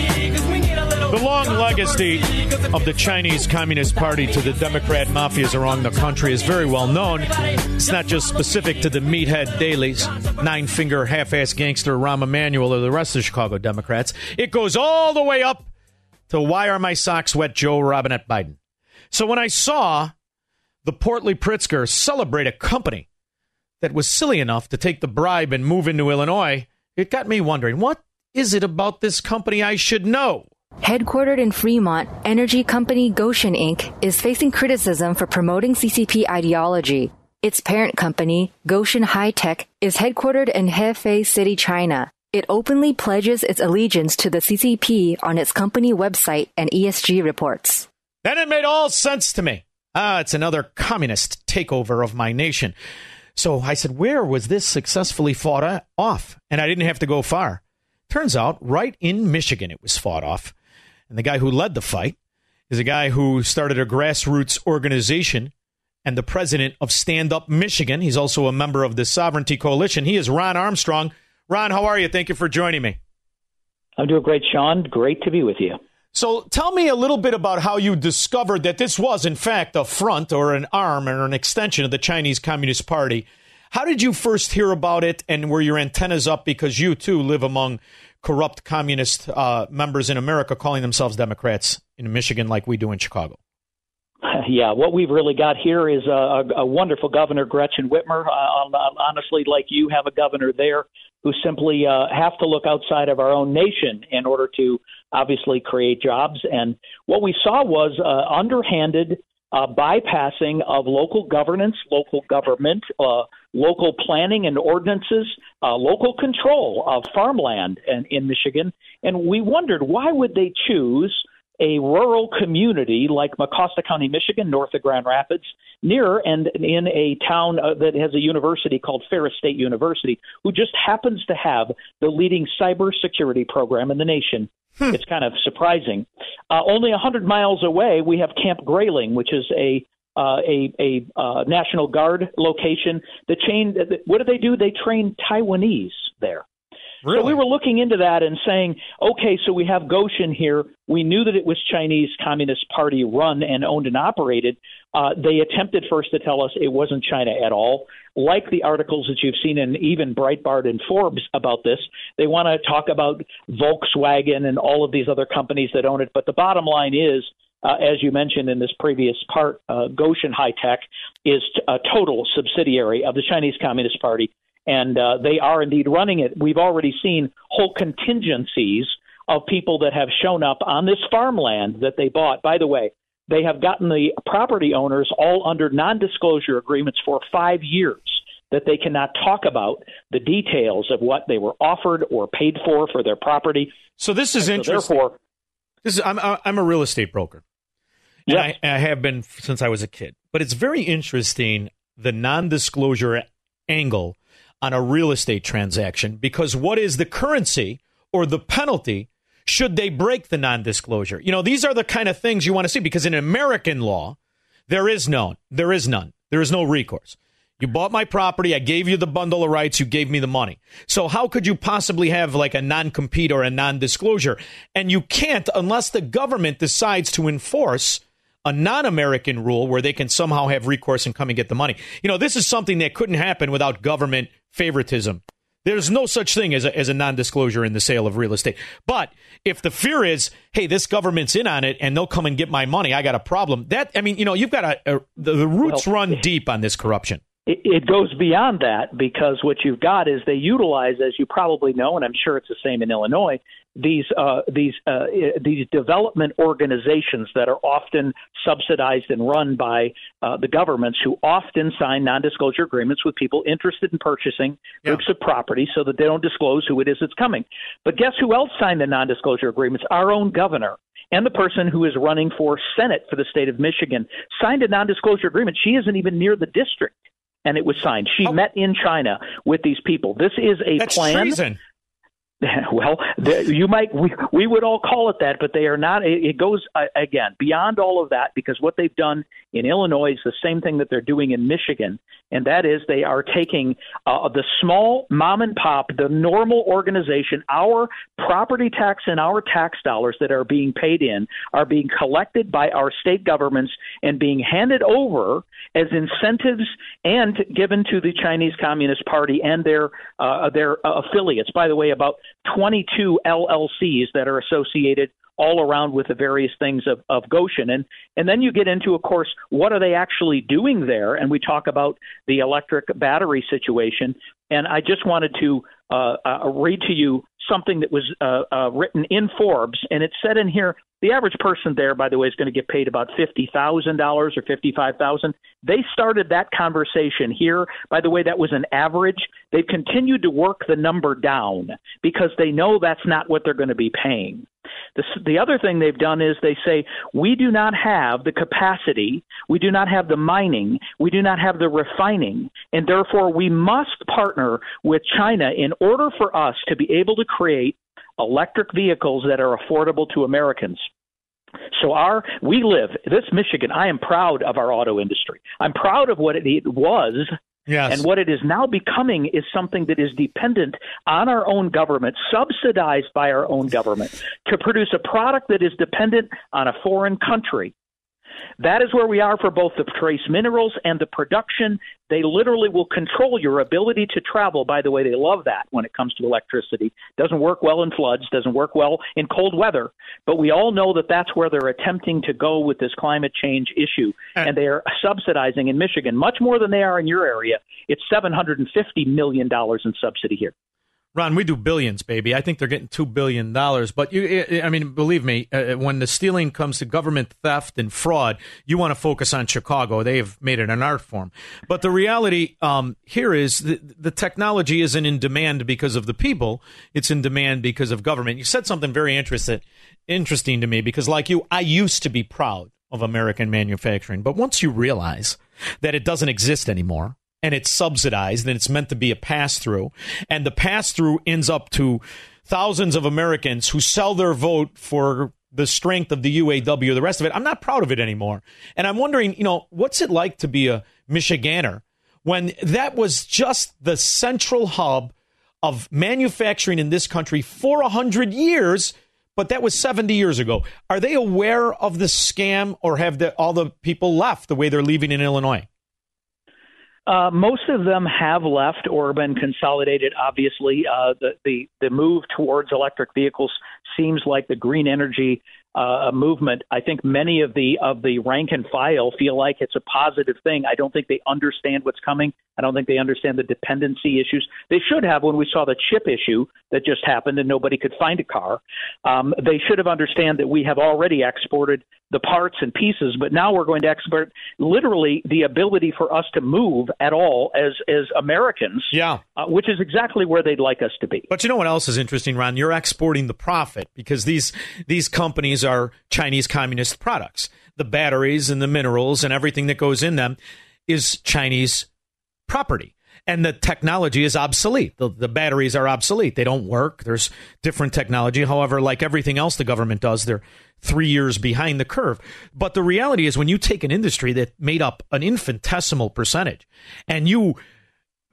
The long legacy of the Chinese Communist Party to the Democrat mafias around the country is very well known. It's not just specific to the meathead dailies, nine finger half ass gangster Rahm Emanuel or the rest of the Chicago Democrats. It goes all the way up to why are my socks wet, Joe Robinette Biden. So when I saw the portly Pritzker celebrate a company that was silly enough to take the bribe and move into Illinois, it got me wondering what is it about this company I should know? Headquartered in Fremont, energy company Gotion Inc. is facing criticism for promoting CCP ideology. Its parent company, Gotion High Tech, is headquartered in Hefei City, China. It openly pledges its allegiance to the CCP on its company website and ESG reports. Then it made all sense to me. Ah, it's another communist takeover of my nation. So I said, where was this successfully fought off? And I didn't have to go far. Turns out, right in Michigan, it was fought off. And the guy who led the fight is a guy who started a grassroots organization and the president of Stand Up Michigan. He's also a member of the Sovereignty Coalition. He is Ron Armstrong. Ron, how are you? Thank you for joining me. I'm doing great, Shaun. Great to be with you. So tell me a little bit about how you discovered that this was, in fact, a front or an arm or an extension of the Chinese Communist Party. How did you first hear about it, and were your antennas up because you too live among corrupt communist uh, members in America calling themselves Democrats in Michigan, like we do in Chicago? Yeah, what we've really got here is a, a, a wonderful governor, Gretchen Whitmer. Uh, honestly, like you have a governor there who simply uh, have to look outside of our own nation in order to obviously create jobs. And what we saw was uh, underhanded uh, bypassing of local governance, local government, uh, local planning and ordinances, uh, local control of farmland in, in Michigan. And we wondered why would they choose a rural community like Mecosta County, Michigan, north of Grand Rapids, near and in a town uh, that has a university called Ferris State University, who just happens to have the leading cybersecurity program in the nation. It's kind of surprising. Uh, only 100 miles away, we have Camp Grayling, which is a uh, a, a uh, National Guard location. The chain, what do they do? They train Taiwanese there. So we were looking into that and saying, okay, so we have Gotion here. We knew that it was Chinese Communist Party run and owned and operated. Uh, they attempted first to tell us it wasn't China at all. Like the articles that you've seen in even Breitbart and Forbes about this, they want to talk about Volkswagen and all of these other companies that own it. But the bottom line is, uh, as you mentioned in this previous part, uh, Gotion High Tech is a total subsidiary of the Chinese Communist Party and uh, they are indeed running it. We've already seen whole contingencies of people that have shown up on this farmland that they bought. By the way, they have gotten the property owners all under non disclosure agreements for five years that they cannot talk about the details of what they were offered or paid for for their property. So this is And so interesting. therefore, This is I'm I'm a real estate broker. And I, I have been since I was a kid. But it's very interesting the non-disclosure angle on a real estate transaction because what is the currency or the penalty should they break the non-disclosure? You know, these are the kind of things you want to see because in American law, there is none. There is none. There is no recourse. You bought my property. I gave you the bundle of rights. You gave me the money. So how could you possibly have like a non-compete or a non-disclosure? And you can't unless the government decides to enforce a non-American rule where they can somehow have recourse and come and get the money. You know, this is something that couldn't happen without government favoritism. There's no such thing as a, as a non-disclosure in the sale of real estate. But if the fear is, hey, this government's in on it and they'll come and get my money, I got a problem. That I mean, you know, you've got a, a the, the roots run deep on this corruption. It, it goes beyond that because what you've got is they utilize, as you probably know, and I'm sure it's the same in Illinois, these uh, these uh, these development organizations that are often subsidized and run by uh, the governments, who often sign non-disclosure agreements with people interested in purchasing groups of property, so that they don't disclose who it is that's coming. But guess who else signed the non-disclosure agreements? Our own governor and the person who is running for Senate for the state of Michigan signed a non-disclosure agreement. She isn't even near the district, and it was signed. She met in China with these people. This is a That's plan. treason. Well, you might we, we would all call it that, but they are not. It, it goes uh, again beyond all of that because what they've done in Illinois is the same thing that they're doing in Michigan, and that is they are taking uh, the small mom and pop, the normal organization, our property tax and our tax dollars that are being paid in are being collected by our state governments and being handed over as incentives and given to the Chinese Communist Party and their uh, their uh, affiliates. By the way, about 22 LLCs that are associated all around with the various things of, of Gotion. And and then you get into, of course, what are they actually doing there? And we talk about the electric battery situation. And I just wanted to uh, uh, read to you something that was uh, uh, written in Forbes, and it said in here the average person there, by the way, is going to get paid about fifty thousand dollars or fifty-five thousand. They started that conversation here. By the way, that was an average. They've continued to work the number down because they know that's not what they're going to be paying. The, the other thing they've done is they say, we do not have the capacity, we do not have the mining, we do not have the refining, and therefore we must partner with China in order for us to be able to create electric vehicles that are affordable to Americans. So our we live this Michigan. I am proud of our auto industry. I'm proud of what it was Yes. and what it is now becoming is something that is dependent on our own government, subsidized by our own government, to produce a product that is dependent on a foreign country. That is where we are for both the trace minerals and the production. They literally will control your ability to travel. By the way, they love that when it comes to electricity. Doesn't work well in floods, doesn't work well in cold weather. But we all know that that's where they're attempting to go with this climate change issue. And they are subsidizing in Michigan much more than they are in your area. It's $750 million in subsidy here. Ron, we do billions, baby. I think they're getting two billion dollars. But you, I mean, believe me, uh, when the stealing comes to government theft and fraud, you want to focus on Chicago. They have made it an art form. But the reality um, here is the, the technology isn't in demand because of the people; it's in demand because of government. You said something very interesting, interesting to me because, like you, I used to be proud of American manufacturing, but once you realize that it doesn't exist anymore and it's subsidized and it's meant to be a pass through. And the pass through ends up to thousands of Americans who sell their vote for the strength of the UAW the rest of it. I'm not proud of it anymore. And I'm wondering, you know, what's it like to be a Michiganer when that was just the central hub of manufacturing in this country for a hundred years? But that was 70 years ago. Are they aware of the scam or have the, all the people left the way they're leaving in Illinois? Uh, most of them have left or been consolidated. Obviously, uh, the, the the move towards electric vehicles seems like the green energy uh, movement. I think many of the of the rank and file feel like it's a positive thing. I don't think they understand what's coming. I don't think they understand the dependency issues. They should have when we saw the chip issue that just happened and nobody could find a car. Um, they should have understand that we have already exported the parts and pieces, but now we're going to export literally the ability for us to move at all as as Americans. Yeah, uh, which is exactly where they'd like us to be. But you know what else is interesting, Ron? You're exporting the profit because these these companies are Chinese communist products. The batteries and the minerals and everything that goes in them is Chinese property. And the technology is obsolete. The, the batteries are obsolete. They don't work. There's different technology. However, like everything else the government does, they're three years behind the curve. But the reality is, when you take an industry that made up an infinitesimal percentage and you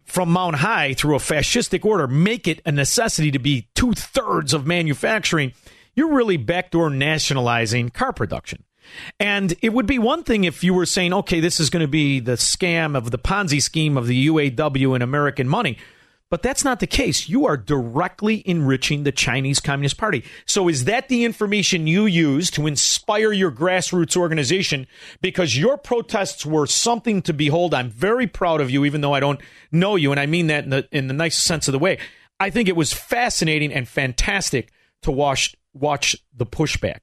from Mount High through a fascistic order, make it a necessity to be two thirds of manufacturing, you're really backdoor nationalizing car production. And it would be one thing if you were saying, okay, this is going to be the scam of the Ponzi scheme of the UAW and American money. But that's not the case. You are directly enriching the Chinese Communist Party. So is that the information you use to inspire your grassroots organization? Because your protests were something to behold. I'm very proud of you, even though I don't know you. And I mean that in the, in the sense of the way. I think it was fascinating and fantastic to watch, watch the pushback.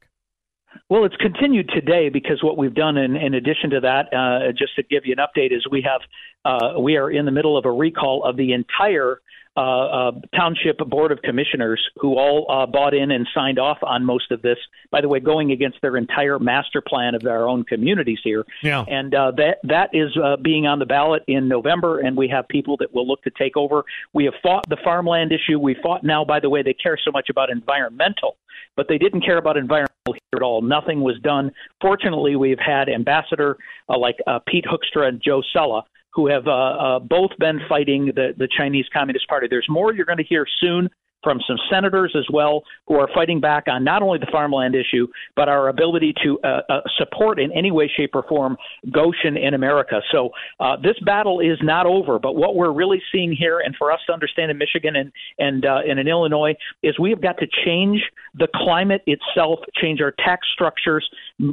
Well, it's continued today because what we've done, in, in addition to that, uh, just to give you an update, is we have uh, we are in the middle of a recall of the entire uh, uh, township board of commissioners who all uh, bought in and signed off on most of this. By the way, going against their entire master plan of their own communities here. Yeah. And uh, that that is uh, being on the ballot in November, and we have people that will look to take over. We have fought the farmland issue. We fought now. By the way, they care so much about environmental, but they didn't care about environmental here at all. Nothing was done. Fortunately, we've had ambassador uh, like uh, Pete Hoekstra and Joe Sella who have uh, uh, both been fighting the, the Chinese Communist Party. There's more you're going to hear soon from some senators as well who are fighting back on not only the farmland issue, but our ability to uh, uh, support in any way, shape, or form Gotion in America. So uh, this battle is not over. But what we're really seeing here, and for us to understand in Michigan and and, uh, and in Illinois, is we have got to change the climate itself, change our tax structures,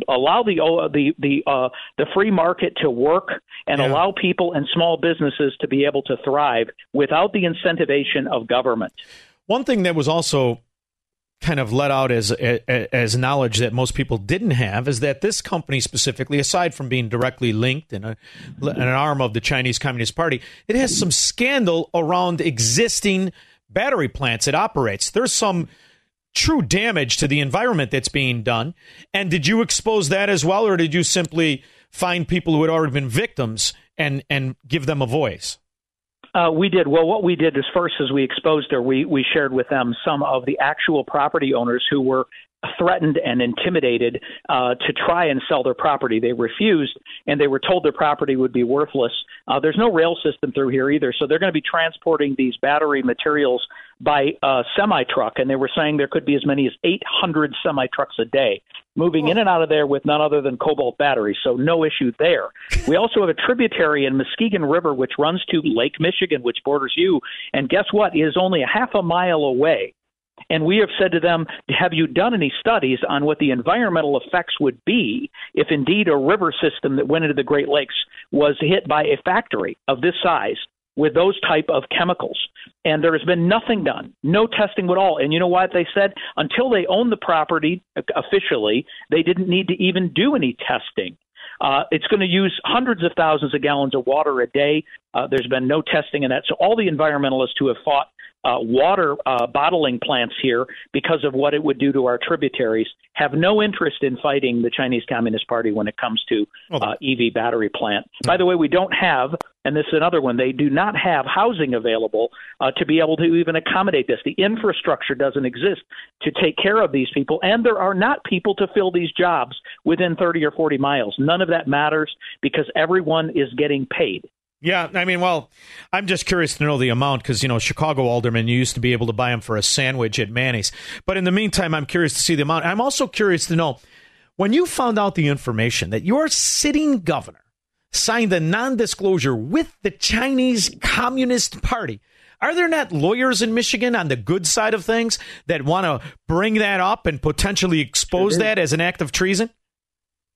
allow the uh, the the uh, the free market to work, and yeah. allow people and small businesses to be able to thrive without the incentivization of government. One thing that was also kind of let out as as knowledge that most people didn't have is that this company specifically, aside from being directly linked and an arm of the Chinese Communist Party, it has some scandal around existing battery plants it operates. There's some true damage to the environment that's being done. And did you expose that as well, or did you simply find people who had already been victims and and give them a voice? Uh, we did. Well, what we did is first, as we exposed her, we, we shared with them some of the actual property owners who were threatened and intimidated uh, to try and sell their property. They refused, and they were told their property would be worthless. Uh, there's no rail system through here either, so they're going to be transporting these battery materials by uh, semi truck, and they were saying there could be as many as 800 semi trucks a day moving in and out of there with none other than cobalt batteries, so no issue there. We also have a tributary in Muskegon River which runs to Lake Michigan, which borders you, and guess what? It is only a half a mile away. And we have said to them, Have you done any studies on what the environmental effects would be if indeed a river system that went into the Great Lakes was hit by a factory of this size? with those type of chemicals. And there has been nothing done, no testing at all. And you know what they said? Until they own the property officially, they didn't need to even do any testing. Uh, it's going to use hundreds of thousands of gallons of water a day. Uh, there's been no testing in that. So all the environmentalists who have fought uh, water uh, bottling plants here because of what it would do to our tributaries have no interest in fighting the Chinese Communist Party when it comes to uh, EV battery plant. By the way, we don't have, and this is another one, they do not have housing available uh, to be able to even accommodate this. The infrastructure doesn't exist to take care of these people, and there are not people to fill these jobs within 30 or 40 miles. None of that matters because everyone is getting paid. Yeah, I mean, well, I'm just curious to know the amount because you know Chicago aldermen you used to be able to buy them for a sandwich at Manny's, but in the meantime, I'm curious to see the amount. I'm also curious to know when you found out the information that your sitting governor signed a non-disclosure with the Chinese Communist Party. Are there not lawyers in Michigan on the good side of things that want to bring that up and potentially expose that as an act of treason?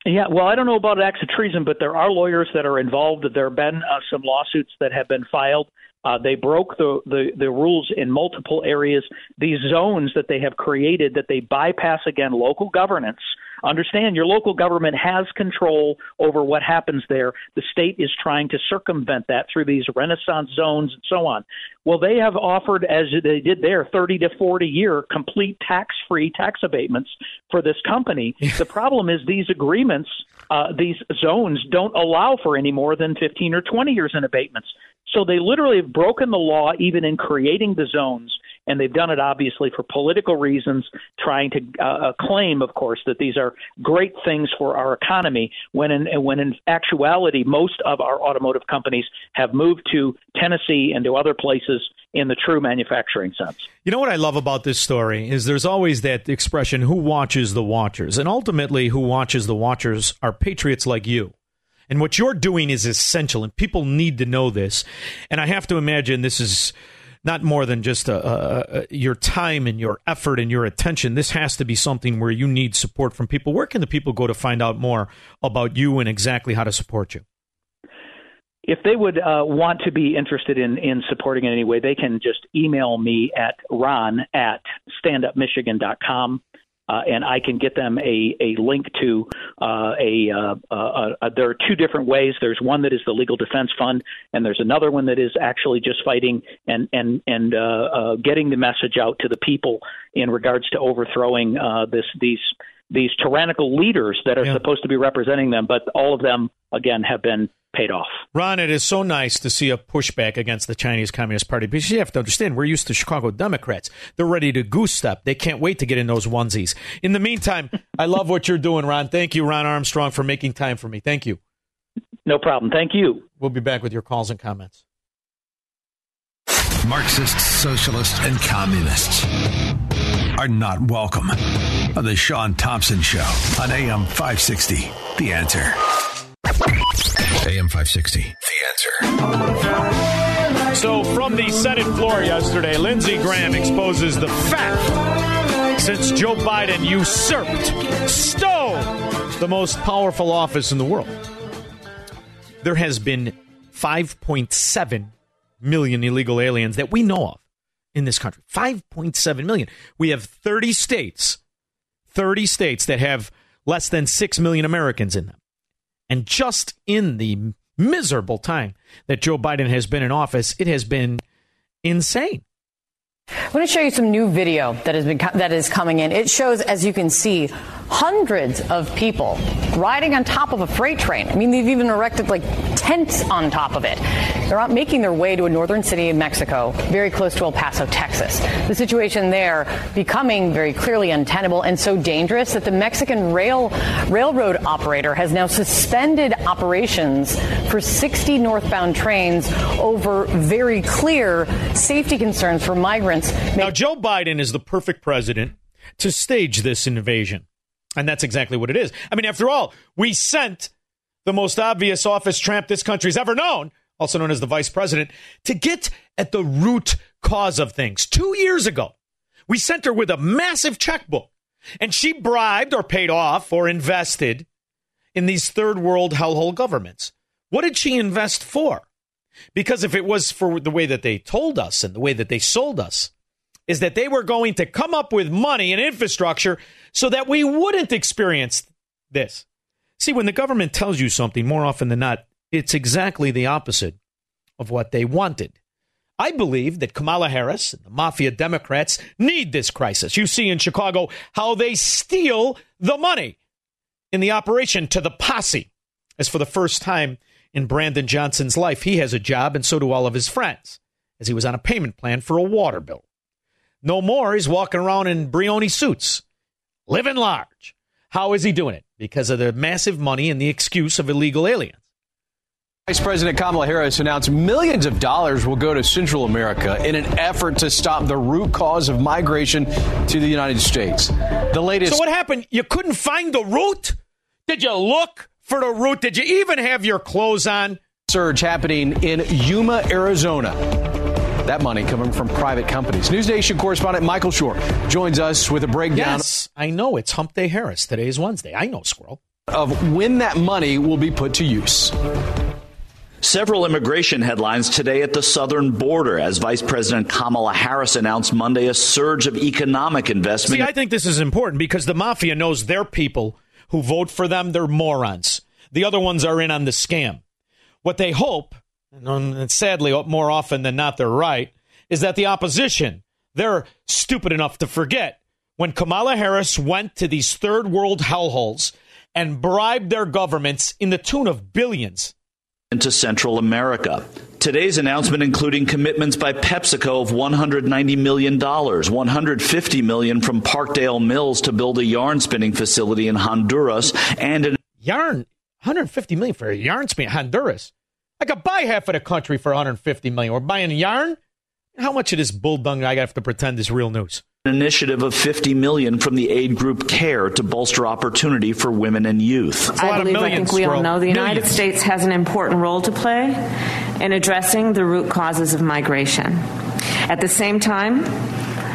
Yeah, well, I don't know about acts of treason, but there are lawyers that are involved. There have been uh, some lawsuits that have been filed. Uh, they broke the, the, the rules in multiple areas. These zones that they have created that they bypass again local governance. Understand your local government has control over what happens there. The state is trying to circumvent that through these renaissance zones and so on. Well, they have offered, as they did there, 30 to 40 year complete tax free tax abatements for this company. the problem is these agreements, uh, these zones don't allow for any more than 15 or 20 years in abatements. So they literally have broken the law even in creating the zones, and they've done it obviously for political reasons, trying to uh, claim, of course, that these are great things for our economy. When in when in actuality, most of our automotive companies have moved to Tennessee and to other places in the true manufacturing sense. You know what I love about this story is there's always that expression who watches the watchers and ultimately who watches the watchers are patriots like you. And what you're doing is essential, and people need to know this. And I have to imagine this is not more than just a, a, a, your time and your effort and your attention. This has to be something where you need support from people. Where can the people go to find out more about you and exactly how to support you? If they would uh, want to be interested in, in supporting in any way, they can just email me at ron at standupmichigan.com uh, and I can get them a, a link to uh, a, uh, uh, uh, there are two different ways. There's one that is the Legal Defense Fund, and there's another one that is actually just fighting and and and uh, uh, getting the message out to the people in regards to overthrowing uh, this these these tyrannical leaders that are Yeah. supposed to be representing them, but all of them again have been paid off. Ron, it is so nice to see a pushback against the Chinese Communist Party because you have to understand we're used to Chicago Democrats. They're ready to goose step. They can't wait to get in those onesies. In the meantime, I love what you're doing, Ron. Thank you, Ron Armstrong, for making time for me. Thank you. No problem. Thank you. We'll be back with your calls and comments. Marxists, socialists, and communists are not welcome on the Shaun Thompson Show on AM 560. The answer. AM 560. The answer. So, from the Senate floor yesterday, Lindsey Graham exposes the fact since Joe Biden usurped, stole the most powerful office in the world, there has been 5.7 million illegal aliens that we know of in this country. 5.7 million. We have 30 states, 30 states that have less than 6 million Americans in them. And just in the miserable time that Joe Biden has been in office, it has been insane. I want to show you some new video that has been that is coming in. It shows, as you can see, hundreds of people riding on top of a freight train. I mean, they've even erected like tents on top of it. They're out making their way to a northern city in Mexico, very close to El Paso, Texas. The situation there becoming very clearly untenable and so dangerous that the Mexican rail railroad operator has now suspended operations for 60 northbound trains over very clear safety concerns for migrants. Now, Joe Biden is the perfect president to stage this invasion. And that's exactly what it is. I mean, after all, we sent the most obvious office tramp this country's ever known, also known as the vice president, to get at the root cause of things. Two years ago, we sent her with a massive checkbook, and she bribed or paid off or invested in these third world hellhole governments. What did she invest for? Because if it was for the way that they told us and the way that they sold us, is that they were going to come up with money and infrastructure so that we wouldn't experience this. See, when the government tells you something, more often than not, it's exactly the opposite of what they wanted. I believe that Kamala Harris and the mafia Democrats need this crisis. You see in Chicago how they steal the money in the operation to the posse. As for the first time in Brandon Johnson's life, he has a job, and so do all of his friends, as he was on a payment plan for a water bill. No more, he's walking around in Brioni suits, living large. How is he doing it? Because of the massive money and the excuse of illegal aliens. Vice President Kamala Harris announced millions of dollars will go to Central America in an effort to stop the root cause of migration to the United States. The latest. So, what happened? You couldn't find the root? Did you look for the root? Did you even have your clothes on? Surge happening in Yuma, Arizona. That money coming from private companies. News Nation correspondent Michael Shure joins us with a breakdown. Yes, I know. It's Hump Day Harris. Today is Wednesday. I know, Squirrel. Of when that money will be put to use. Several immigration headlines today at the southern border as Vice President Kamala Harris announced Monday a surge of economic investment. See, I think this is important because the mafia knows their people who vote for them, they're morons. The other ones are in on the scam. What they hope, and sadly, more often than not, they're right, is that the opposition, they're stupid enough to forget when Kamala Harris went to these third world hellholes and bribed their governments in the tune of billions into Central America. Today's announcement including commitments by PepsiCo of $190 million, 150 million from Parkdale Mills to build a yarn spinning facility in Honduras, and an yarn 150 million for a yarn spinning Honduras. I could buy half of the country for 150 million. We're buying yarn. How much of this bull dung I have to pretend is real news? initiative of 50 million from the aid group CARE to bolster opportunity for women and youth. I believe, I think we all know the United millions. States has an important role to play in addressing the root causes of migration. At the same time,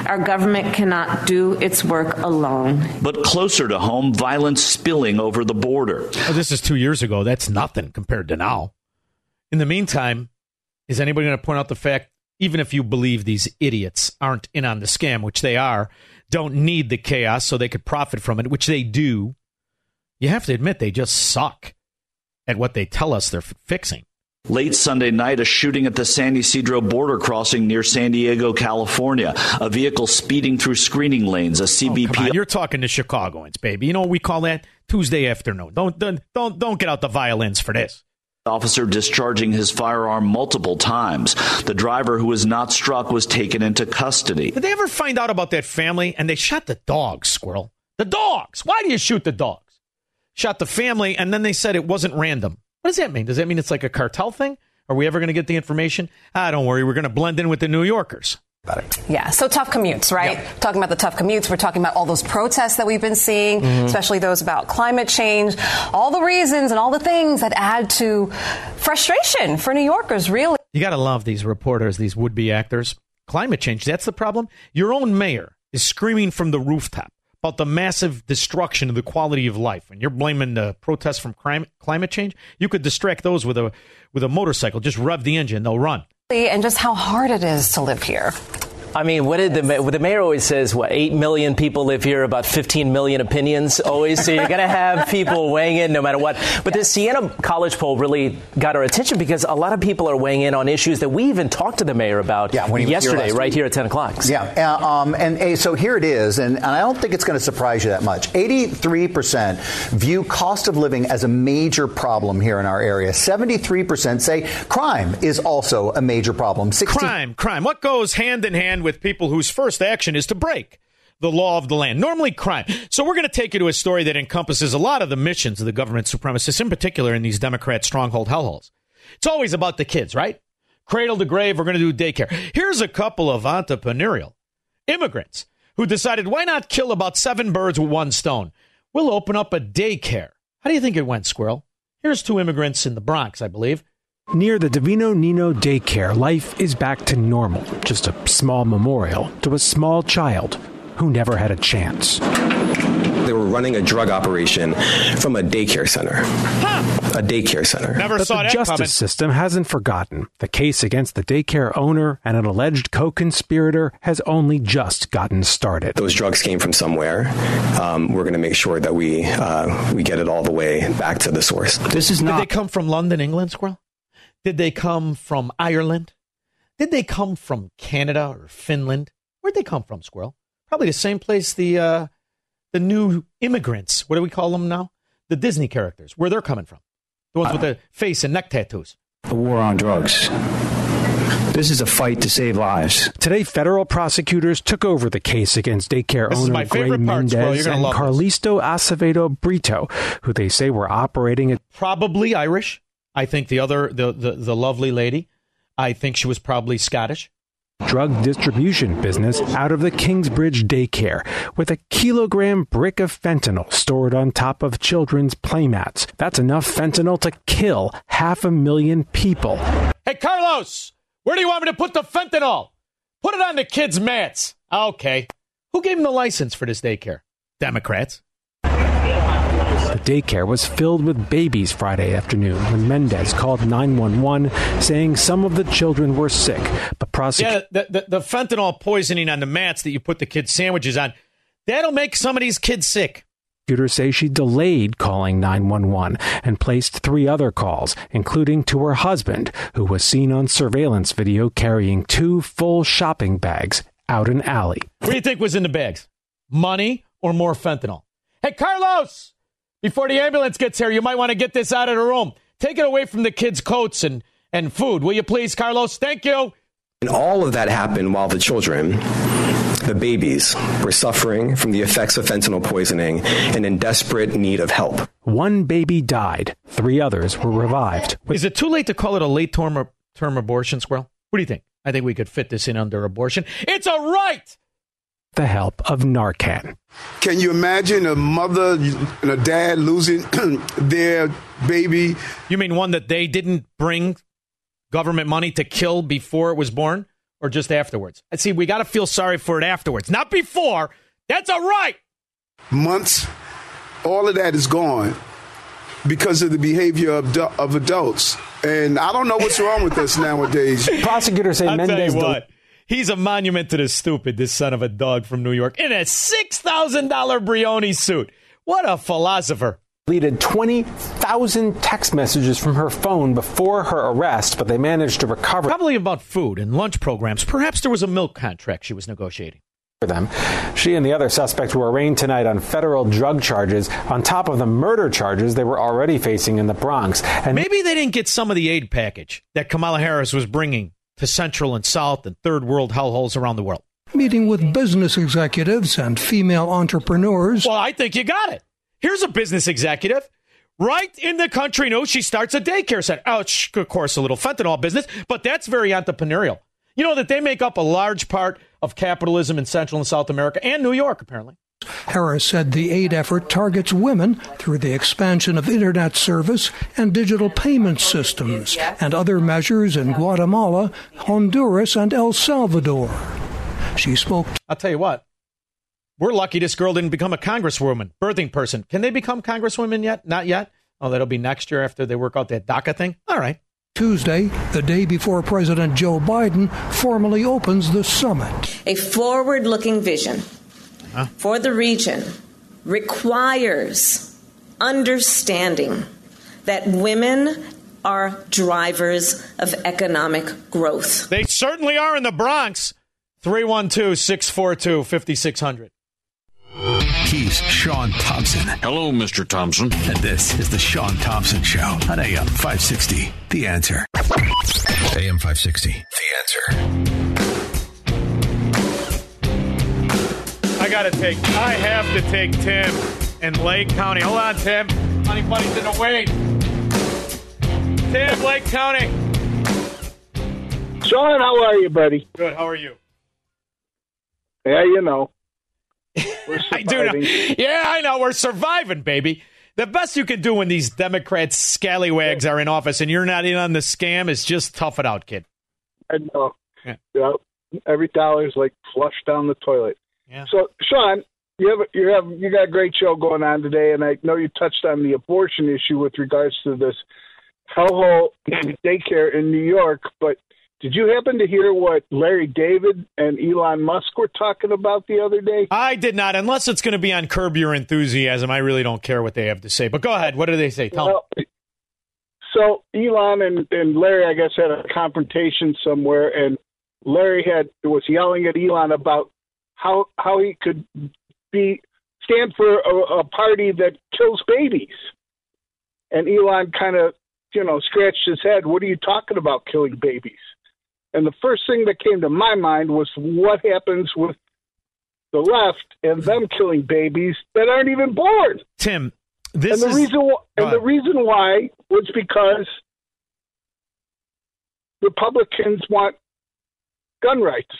our government cannot do its work alone. But closer to home, violence spilling over the border. Oh, this is two years ago. That's nothing compared to now. In the meantime, is anybody going to point out the fact even if you believe these idiots aren't in on the scam, which they are, don't need the chaos so they could profit from it, which they do, you have to admit they just suck at what they tell us they're fixing. Late Sunday night, a shooting at the San Ysidro border crossing near San Diego, California. A vehicle speeding through screening lanes. A CBP. Oh, You're talking to Chicagoans, baby. You know what we call that? Tuesday afternoon. Don't don't don't, don't get out the violins for this. Officer discharging his firearm multiple times. The driver who was not struck was taken into custody. Did they ever find out about that family? And they shot the dogs, squirrel. The dogs. Why do you shoot the dogs? Shot the family, and then they said it wasn't random. What does that mean? Does that mean it's like a cartel thing? Are we ever going to get the information? Ah, don't worry. We're going to blend in with the New Yorkers. Yeah, so tough commutes, right? Yep. Talking about the tough commutes, we're talking about all those protests that we've been seeing, mm-hmm. especially those about climate change, all the reasons and all the things that add to frustration for New Yorkers, really. You got to love these reporters, these would be actors. Climate change, that's the problem. Your own mayor is screaming from the rooftop about the massive destruction of the quality of life, and you're blaming the protests from crime, climate change. You could distract those with a with a motorcycle. Just rev the engine, they'll run and just how hard it is to live here. I mean, what did the the mayor always says? What eight million people live here, about 15 million opinions always. So you're going to have people weighing in no matter what. But this Siena College poll really got our attention because a lot of people are weighing in on issues that we even talked to the mayor about yeah, yesterday, here right here at 10 o'clock. Yeah, uh, um, and uh, so here it is, and, and I don't think it's going to surprise you that much. 83 percent view cost of living as a major problem here in our area. 73 percent say crime is also a major problem. 60- crime, crime. What goes hand in hand with people whose first action is to break the law of the land, normally crime. So we're going to take you to a story that encompasses a lot of the missions of the government supremacists, in particular in these Democrat stronghold hellholes. It's always about the kids, right? Cradle to grave, we're going to do daycare. Here's a couple of entrepreneurial immigrants who decided, why not kill about seven birds with one stone? We'll open up a daycare. How do you think it went, Squirrel? Here's two immigrants in the Bronx, I believe, Near the Divino Nino daycare, life is back to normal, just a small memorial to a small child who never had a chance. They were running a drug operation from a daycare center. Huh. a daycare center. Never but saw the that justice coming. system hasn't forgotten. The case against the daycare owner and an alleged co-conspirator has only just gotten started. Those drugs came from somewhere. Um, we're going to make sure that we uh, we get it all the way back to the source. This is not. Did they come from London, England, Squirrel? Did they come from Ireland? Did they come from Canada or Finland? Where'd they come from, Squirrel? Probably the same place the uh, the new immigrants. What do we call them now? The Disney characters. Where they're coming from? The ones with the face and neck tattoos. The war on drugs. This is a fight to save lives. Today, federal prosecutors took over the case against daycare This owner my Gray favorite part, Squirrel. Mendez You're and love this. Carlisto Acevedo Brito, who they say were operating at Probably Irish. I think the other, the, the, the lovely lady, I think she was probably Scottish. drug distribution business out of the Kingsbridge daycare with a kilogram brick of fentanyl stored on top of children's playmats. That's enough fentanyl to kill half a million people. Hey, Carlos, where do you want me to put the fentanyl? Put it on the kids' mats. Okay. Who gave him the license for this daycare? Democrats. The daycare was filled with babies Friday afternoon when Mendez called 911 saying some of the children were sick, but prosecutors Yeah, the, the, the fentanyl poisoning on the mats that you put the kids' sandwiches on, that'll make some of these kids sick. say she delayed calling 911 and placed three other calls, including to her husband, who was seen on surveillance video carrying two full shopping bags out an alley. What do you think was in the bags? Money or more fentanyl? Hey, Carlos, before the ambulance gets here, you might want to get this out of the room. Take it away from the kids' coats and, and food, will you please, Carlos? Thank you. And all of that happened while the children, the babies, were suffering from the effects of fentanyl poisoning and in desperate need of help. One baby died, three others were revived. Is it too late to call it a late term, term abortion, Squirrel? What do you think? I think we could fit this in under abortion. It's a right. The help of Narcan. Can you imagine a mother and a dad losing their baby? You mean one that they didn't bring government money to kill before it was born or just afterwards? I see, we got to feel sorry for it afterwards, not before. That's a right. Months, all of that is gone because of the behavior of, of adults. And I don't know what's wrong with us nowadays. Prosecutors say I'll tell Mendez. you del- what. He's a monument to the stupid, this son of a dog from New York, in a $6,000 Brioni suit. What a philosopher. deleted 20,000 text messages from her phone before her arrest, but they managed to recover Probably about food and lunch programs. Perhaps there was a milk contract she was negotiating. them. She and the other suspect were arraigned tonight on federal drug charges on top of the murder charges they were already facing in the Bronx. And Maybe they didn't get some of the aid package that Kamala Harris was bringing to Central and South and Third World hellholes around the world. Meeting with business executives and female entrepreneurs. Well, I think you got it. Here's a business executive right in the country knows she starts a daycare center. Oh, sh- of course, a little fentanyl business, but that's very entrepreneurial. You know that they make up a large part of capitalism in Central and South America and New York, apparently. Harris said the aid effort targets women through the expansion of internet service and digital payment systems and other measures in Guatemala, Honduras, and El Salvador. She spoke I'll tell you what. We're lucky this girl didn't become a congresswoman, birthing person. Can they become congresswomen yet? Not yet. Oh, that'll be next year after they work out that DACA thing. All right. Tuesday, the day before President Joe Biden formally opens the summit. A forward looking vision for the region requires understanding that women are drivers of economic growth. They certainly are in the Bronx. 312 642 5600. He's Shaun Thompson. Hello, Mr. Thompson. And this is the Shaun Thompson Show on AM 560. The answer. AM 560. The answer. Got to take, I have to take Tim in Lake County. Hold on, Tim. Honey Bunny's in the wait. Tim, Lake County. Shaun, how are you, buddy? Good. How are you? Yeah, you know. I do know. Yeah, I know. We're surviving, baby. The best you can do when these Democrats scallywags are in office and you're not in on the scam is just tough it out, kid. I know. Yeah. Every dollar's like flushed down the toilet. Yeah. So, Shaun, You have you have you got a great show going on today, and I know you touched on the abortion issue with regards to this hellhole daycare in New York. But did you happen to hear what Larry David and Elon Musk were talking about the other day? I did not, unless it's going to be on Curb Your Enthusiasm. I really don't care what they have to say. But go ahead. What do they say? Tell Well, so Elon and, and Larry, I guess, had a confrontation somewhere, and Larry had was yelling at Elon about how how he could be stand for a, a party that kills babies, and Elon kind of you know scratched his head. What are you talking about, killing babies? And the first thing that came to my mind was what happens with the left and them killing babies that aren't even born. Tim, this and the is- reason and the reason why was because Republicans want gun rights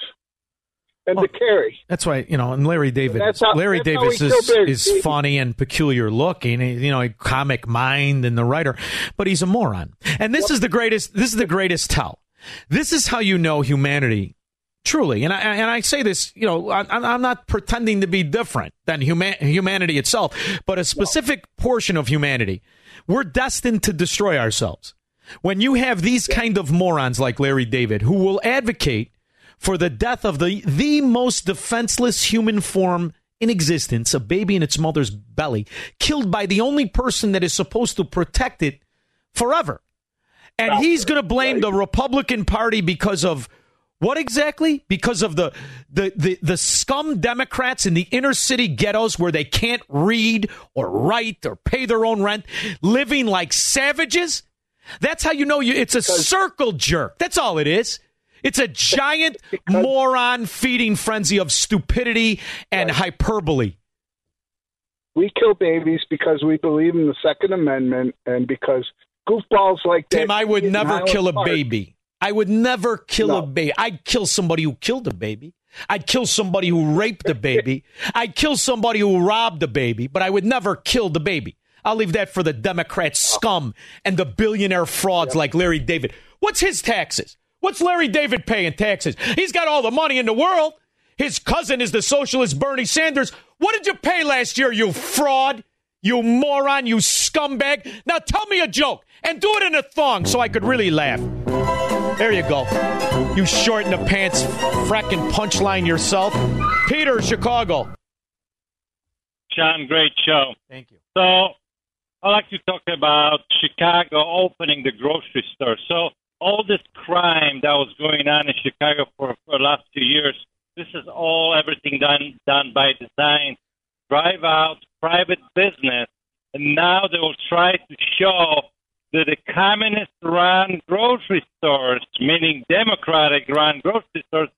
and oh, to carry. That's why you know, and Larry David. That's how- Larry that's Davis is is funny and peculiar looking. Eh, you know, a comic mind and the writer, but he's a moron. And this is the greatest. This is the greatest tell. This is how you know humanity. Truly, and I and I say this, you know, I, I'm not pretending to be different than human, humanity itself, but a specific portion of humanity. We're destined to destroy ourselves. When you have these kind of morons like Larry David, who will advocate for the death of the the most defenseless human form in existence, a baby in its mother's belly, killed by the only person that is supposed to protect it forever. And he's going to blame the Republican Party because of what exactly? Because of the, the the the scum Democrats in the inner city ghettos where they can't read or write or pay their own rent, living like savages. That's how you know you. It's a circle jerk. That's all it is. It's a giant moron feeding frenzy of stupidity and hyperbole. We kill babies because we believe in the Second Amendment and because goofballs like that. Tim, I would never kill a Park- baby. I would never kill No. a baby. I'd kill somebody who killed a baby. I'd kill somebody who raped a baby. I'd kill somebody who robbed a baby, but I would never kill the baby. I'll leave that for the Democrat oh. scum and the billionaire frauds like Larry David. What's his taxes? What's Larry David paying taxes? He's got all the money in the world. His cousin is the socialist Bernie Sanders. What did you pay last year, you fraud? You moron, you scumbag. Now tell me a joke and do it in a thong so I could really laugh. There you go. You short in the pants, fracking punchline yourself. Peter, Chicago. Shaun, great show. Thank you. So, I'd like to talk about Chicago opening the grocery store. So, all this crime that was going on in Chicago for, for the last few years, this is all everything done done by design. Drive out private business, and now they will try to show that the communist-run grocery stores, meaning democratic-run grocery stores,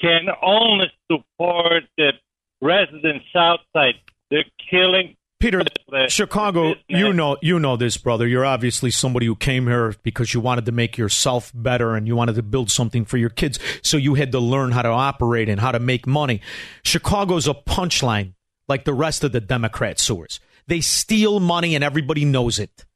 can only support the residents outside. They're killing Peter, Chicago, you know you know this, brother. You're obviously somebody who came here because you wanted to make yourself better and you wanted to build something for your kids. So you had to learn how to operate and how to make money. Chicago's a punchline like the rest of the Democrat sewers. They steal money and everybody knows it.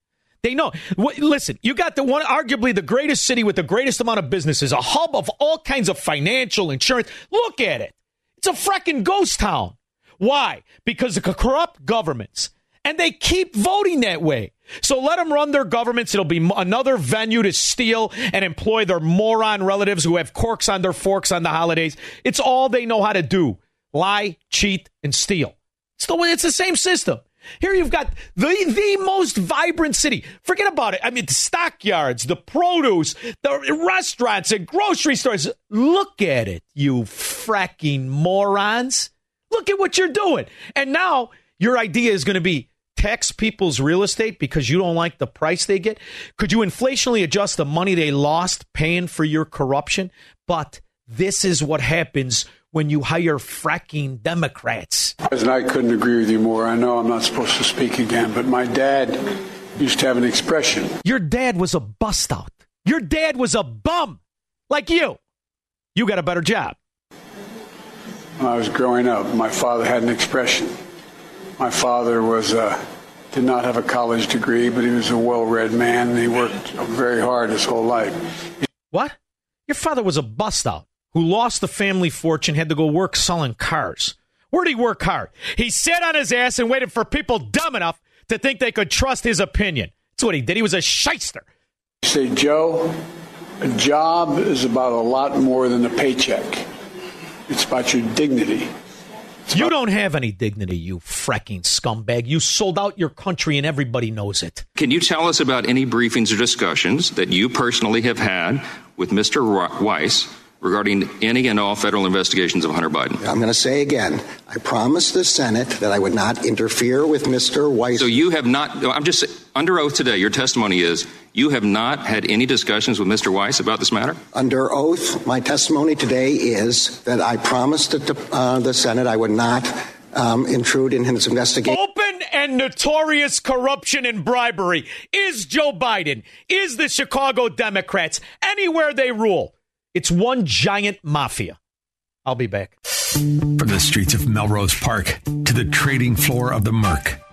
They know. What, listen, you got the one, arguably the greatest city with the greatest amount of businesses, a hub of all kinds of financial insurance. Look at it. It's a frickin' ghost town. Why? Because of corrupt governments. And they keep voting that way. So let them run their governments. It'll be another venue to steal and employ their moron relatives who have corks on their forks on the holidays. It's all they know how to do lie, cheat, and steal. It's the, it's the same system. Here you've got the, the most vibrant city. Forget about it. I mean, the stockyards, the produce, the restaurants and grocery stores. Look at it, you fracking morons. Look at what you're doing. And now your idea is going to be tax people's real estate because you don't like the price they get. Could you inflationally adjust the money they lost paying for your corruption? But this is what happens when you hire fracking Democrats. President, I couldn't agree with you more. I know I'm not supposed to speak again, but my dad used to have an expression. Your dad was a bust out. Your dad was a bum like you. You got a better job. When I was growing up, my father had an expression. My father was uh, did not have a college degree, but he was a well-read man, and he worked very hard his whole life. What? Your father was a bust out who lost the family fortune, had to go work selling cars. Where'd he work hard? He sat on his ass and waited for people dumb enough to think they could trust his opinion. That's what he did. He was a shyster. Say, Joe, a job is about a lot more than a paycheck. It's about your dignity. You don't have any dignity, you fracking scumbag. You sold out your country and everybody knows it. Can you tell us about any briefings or discussions that you personally have had with Mr. Weiss regarding any and all federal investigations of Hunter Biden? I'm going to say again, I promised the Senate that I would not interfere with Mr. Weiss. So you have not, I'm just under oath today, your testimony is you have not had any discussions with Mr. Weiss about this matter? Under oath, my testimony today is that I promised the, uh, the Senate I would not um, intrude in his investigation. Open and notorious corruption and bribery is Joe Biden, is the Chicago Democrats, anywhere they rule. It's one giant mafia. I'll be back. From the streets of Melrose Park to the trading floor of the Merc,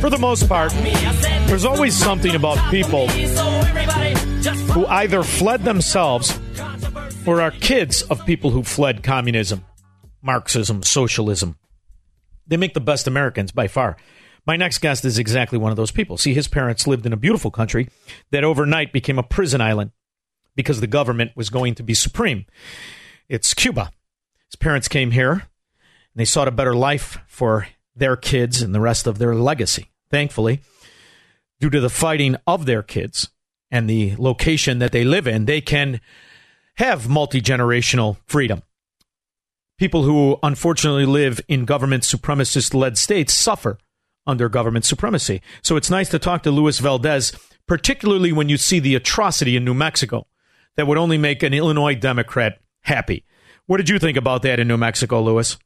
For the most part, there's always something about people who either fled themselves or are kids of people who fled communism, Marxism, socialism. They make the best Americans by far. My next guest is exactly one of those people. See, his parents lived in a beautiful country that overnight became a prison island because the government was going to be supreme. It's Cuba. His parents came here and they sought a better life for their kids and the rest of their legacy. Thankfully, due to the fighting of their kids and the location that they live in, they can have multi generational freedom. People who unfortunately live in government supremacist led states suffer under government supremacy. So it's nice to talk to Luis Valdes, particularly when you see the atrocity in New Mexico that would only make an Illinois Democrat happy. What did you think about that in New Mexico, Luis?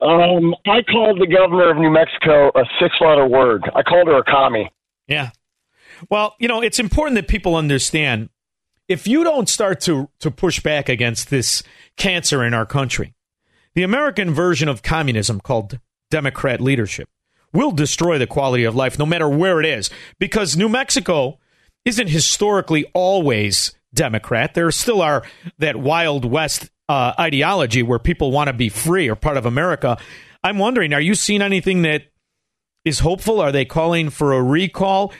Um, I called the governor of New Mexico a six-letter word. I called her a commie. Yeah. Well, you know, it's important that people understand if you don't start to to push back against this cancer in our country, the American version of communism called democrat leadership will destroy the quality of life no matter where it is because New Mexico isn't historically always democrat. There still are that wild west uh, ideology where people want to be free or part of America. I'm wondering, are you seeing anything that is hopeful? Are they calling for a recall?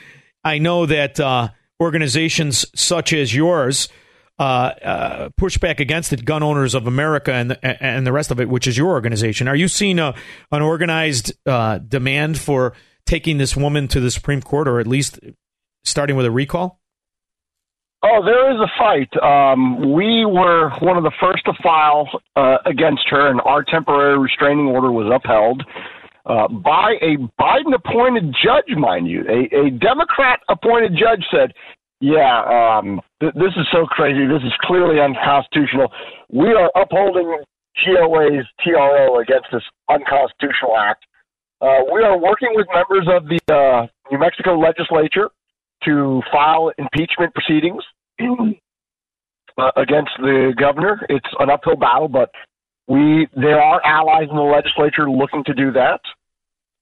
I know that uh, organizations such as yours uh, uh, push back against it, Gun Owners of America and the, and the rest of it, which is your organization. Are you seeing a, an organized uh, demand for taking this woman to the Supreme Court, or at least starting with a recall? Oh, there is a fight. Um, we were one of the first to file uh, against her, and our temporary restraining order was upheld uh, by a Biden appointed judge, mind you. A, a Democrat appointed judge said, Yeah, um, th- this is so crazy. This is clearly unconstitutional. We are upholding GOA's TRO against this unconstitutional act. Uh, we are working with members of the uh, New Mexico legislature to file impeachment proceedings uh, against the governor. It's an uphill battle, but we there are allies in the legislature looking to do that.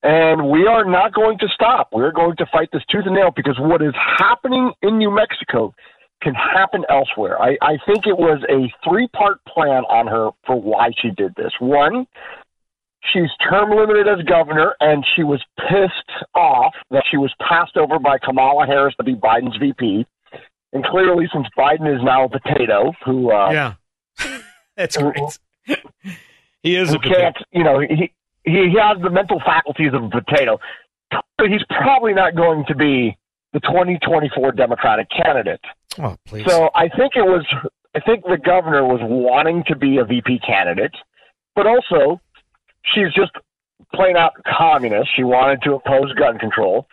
And we are not going to stop. We're going to fight this tooth and nail because what is happening in New Mexico can happen elsewhere. I, I think it was a three part plan on her for why she did this. One, she's term limited as governor, and she was pissed off that she was passed over by Kamala Harris to be Biden's VP. And clearly, since Biden is now a potato, who uh, yeah, that's great. he is a potato. you know, he he he has the mental faculties of a potato. He's probably not going to be the 2024 Democratic candidate. Oh, please. So I think it was, I think the governor was wanting to be a VP candidate, but also she's just plain out communist. She wanted to oppose gun control.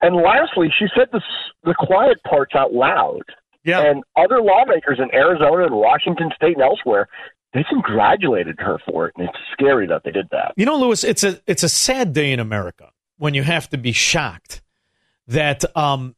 And lastly, she said the, the quiet parts out loud. Yeah. And other lawmakers in Arizona and Washington State and elsewhere, they congratulated her for it, and it's scary that they did that. You know, Lewis, it's a it's a sad day in America when you have to be shocked that um,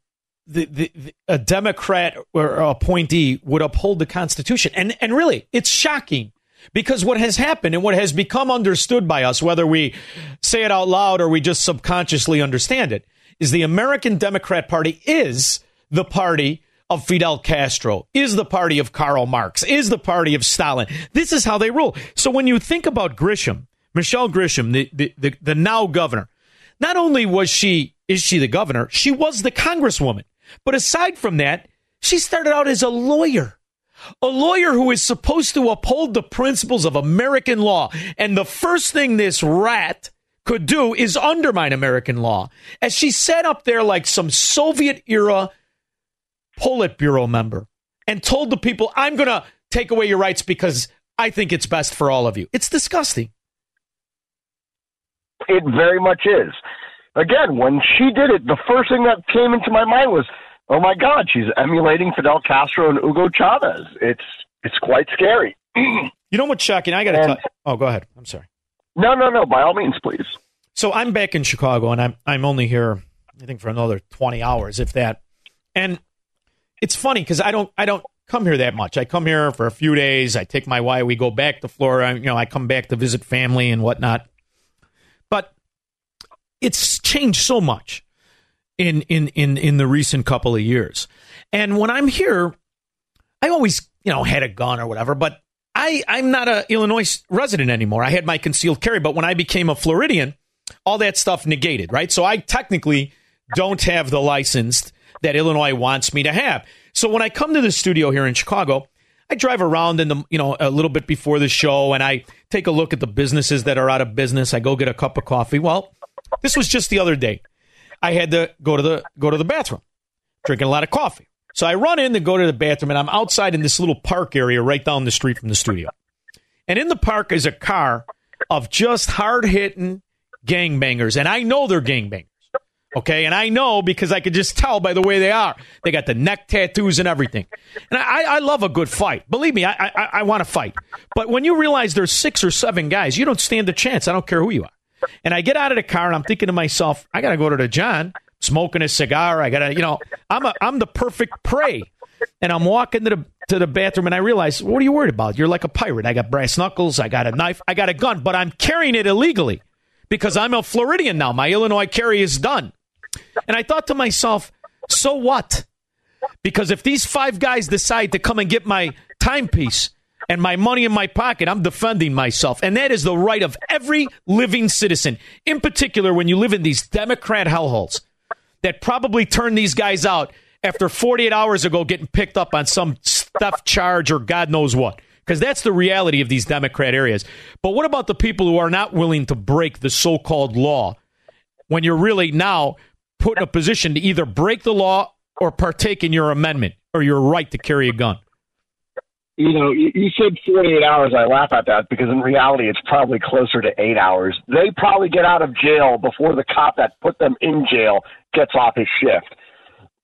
the, the, the a Democrat or appointee would uphold the Constitution, and and really, it's shocking because what has happened and what has become understood by us, whether we say it out loud or we just subconsciously understand it, is the American Democrat Party is the party of Fidel Castro, is the party of Karl Marx, is the party of Stalin. This is how they rule. So when you think about Grisham, Michelle Grisham, the, the, the, the now governor, not only was she, is she the governor, she was the congresswoman. But aside from that, she started out as a lawyer. A lawyer who is supposed to uphold the principles of American law. And the first thing this rat could do is undermine American law. As she sat up there like some Soviet era Politburo member and told the people, I'm going to take away your rights because I think it's best for all of you. It's disgusting. It very much is. Again, when she did it, the first thing that came into my mind was, oh my God, she's emulating Fidel Castro and Hugo Chavez. It's it's quite scary. you know what, Chuck? shocking? I got to. T- oh, go ahead. I'm sorry. No, no, no. By all means, please. So I'm back in Chicago, and I'm I'm only here, I think, for another 20 hours, if that. And it's funny because I don't I don't come here that much. I come here for a few days. I take my wife. We go back to Florida. You know, I come back to visit family and whatnot. But it's changed so much in in in in the recent couple of years. And when I'm here, I always you know had a gun or whatever, but I I'm not a Illinois resident anymore. I had my concealed carry, but when I became a Floridian, all that stuff negated, right? So I technically don't have the license that Illinois wants me to have. So when I come to the studio here in Chicago, I drive around in the you know a little bit before the show and I take a look at the businesses that are out of business. I go get a cup of coffee. Well, this was just the other day. I had to go to the go to the bathroom, drinking a lot of coffee. So I run in to go to the bathroom and I'm outside in this little park area right down the street from the studio. And in the park is a car of just hard hitting gangbangers. And I know they're gangbangers. Okay, and I know because I could just tell by the way they are. They got the neck tattoos and everything. And I, I love a good fight. Believe me, I, I, I want to fight. But when you realize there's six or seven guys, you don't stand a chance. I don't care who you are. And I get out of the car and I'm thinking to myself, I got to go to the John, smoking a cigar. I got to, you know, I'm a, I'm the perfect prey. And I'm walking to the to the bathroom and I realize, what are you worried about? You're like a pirate. I got brass knuckles. I got a knife. I got a gun, but I'm carrying it illegally because I'm a Floridian now. My Illinois carry is done. And I thought to myself, so what? Because if these five guys decide to come and get my timepiece and my money in my pocket, I'm defending myself. And that is the right of every living citizen, in particular when you live in these Democrat hellholes that probably turn these guys out after 48 hours ago getting picked up on some stuff charge or God knows what. Because that's the reality of these Democrat areas. But what about the people who are not willing to break the so called law when you're really now put in a position to either break the law or partake in your amendment or your right to carry a gun? You know, you, you said 48 hours. I laugh at that because in reality, it's probably closer to eight hours. They probably get out of jail before the cop that put them in jail gets off his shift.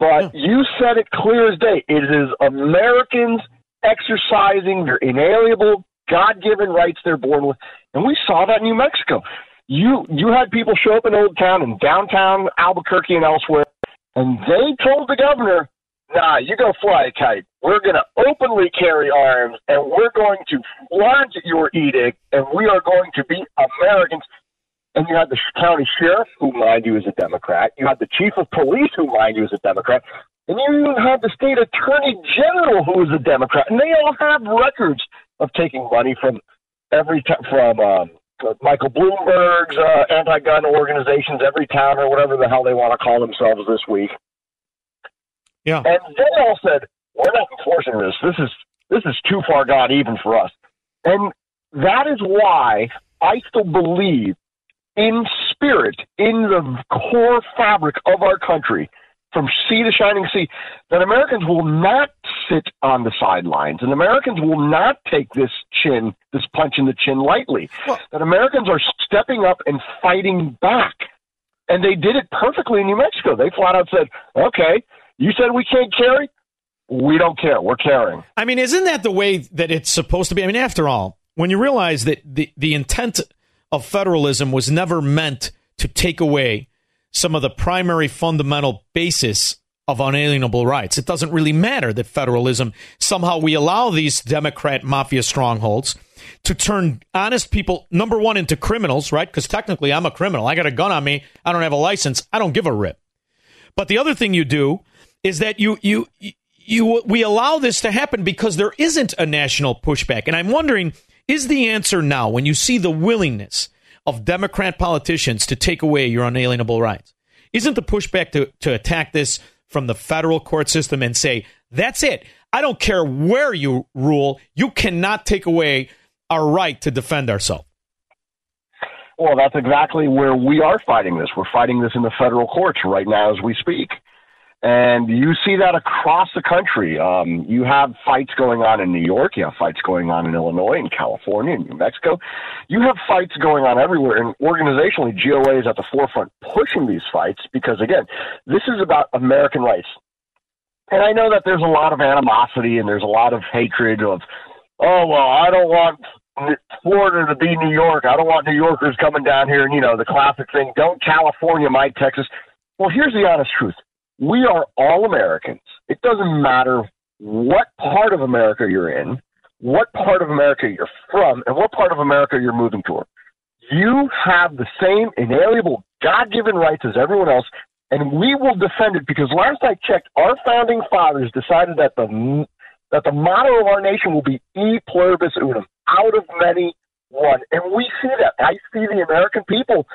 But you said it clear as day. It is Americans exercising their inalienable, God given rights they're born with. And we saw that in New Mexico you you had people show up in Old Town and downtown Albuquerque and elsewhere, and they told the governor, "Nah, you go fly a kite. We're going to openly carry arms, and we're going to flaunt your edict, and we are going to be Americans." And you had the county sheriff, who, mind you, is a Democrat. You had the chief of police, who, mind you, is a Democrat. And you even had the state attorney general, who is a Democrat. And they all have records of taking money from every t- from um, Michael Bloomberg's uh, anti-gun organizations, Everytown or whatever the hell they want to call themselves this week. Yeah, and they all said we're not enforcing this. This is this is too far gone even for us, and that is why I still believe in spirit, in the core fabric of our country, from sea to shining sea, that Americans will not sit on the sidelines and Americans will not take this chin, this punch in the chin lightly. Well, that Americans are stepping up and fighting back. And they did it perfectly in New Mexico. They flat out said, okay, you said we can't carry. We don't care. We're caring. I mean, isn't that the way that it's supposed to be? I mean, after all, when you realize that the, the intent of federalism was never meant to take away some of the primary fundamental basis of unalienable rights. It doesn't really matter that federalism somehow we allow these Democrat mafia strongholds to turn honest people, number one, into criminals, right? Because technically I'm a criminal. I got a gun on me. I don't have a license. I don't give a rip. But the other thing you do is that you you you we allow this to happen because there isn't a national pushback. And I'm wondering, is the answer now when you see the willingness of Democrat politicians to take away your unalienable rights? Isn't the pushback to, to attack this from the federal court system and say, that's it. I don't care where you rule. You cannot take away our right to defend ourselves. Well, that's exactly where we are fighting this. We're fighting this in the federal courts right now as we speak. And you see that across the country. Um, you have fights going on in New York. You have fights going on in Illinois, in California, in New Mexico. You have fights going on everywhere. And organizationally, GOA is at the forefront pushing these fights because, again, this is about American rights. And I know that there's a lot of animosity and there's a lot of hatred of, oh, well, I don't want Florida to be New York. I don't want New Yorkers coming down here and, you know, the classic thing, don't California, my Texas. Well, here's the honest truth. We are all Americans. It doesn't matter what part of America you're in, what part of America you're from, and what part of America you're moving toward. You have the same inalienable God given rights as everyone else, and we will defend it because last I checked, our founding fathers decided that the that the motto of our nation will be e pluribus unum, out of many, one. And we see that. I see the American people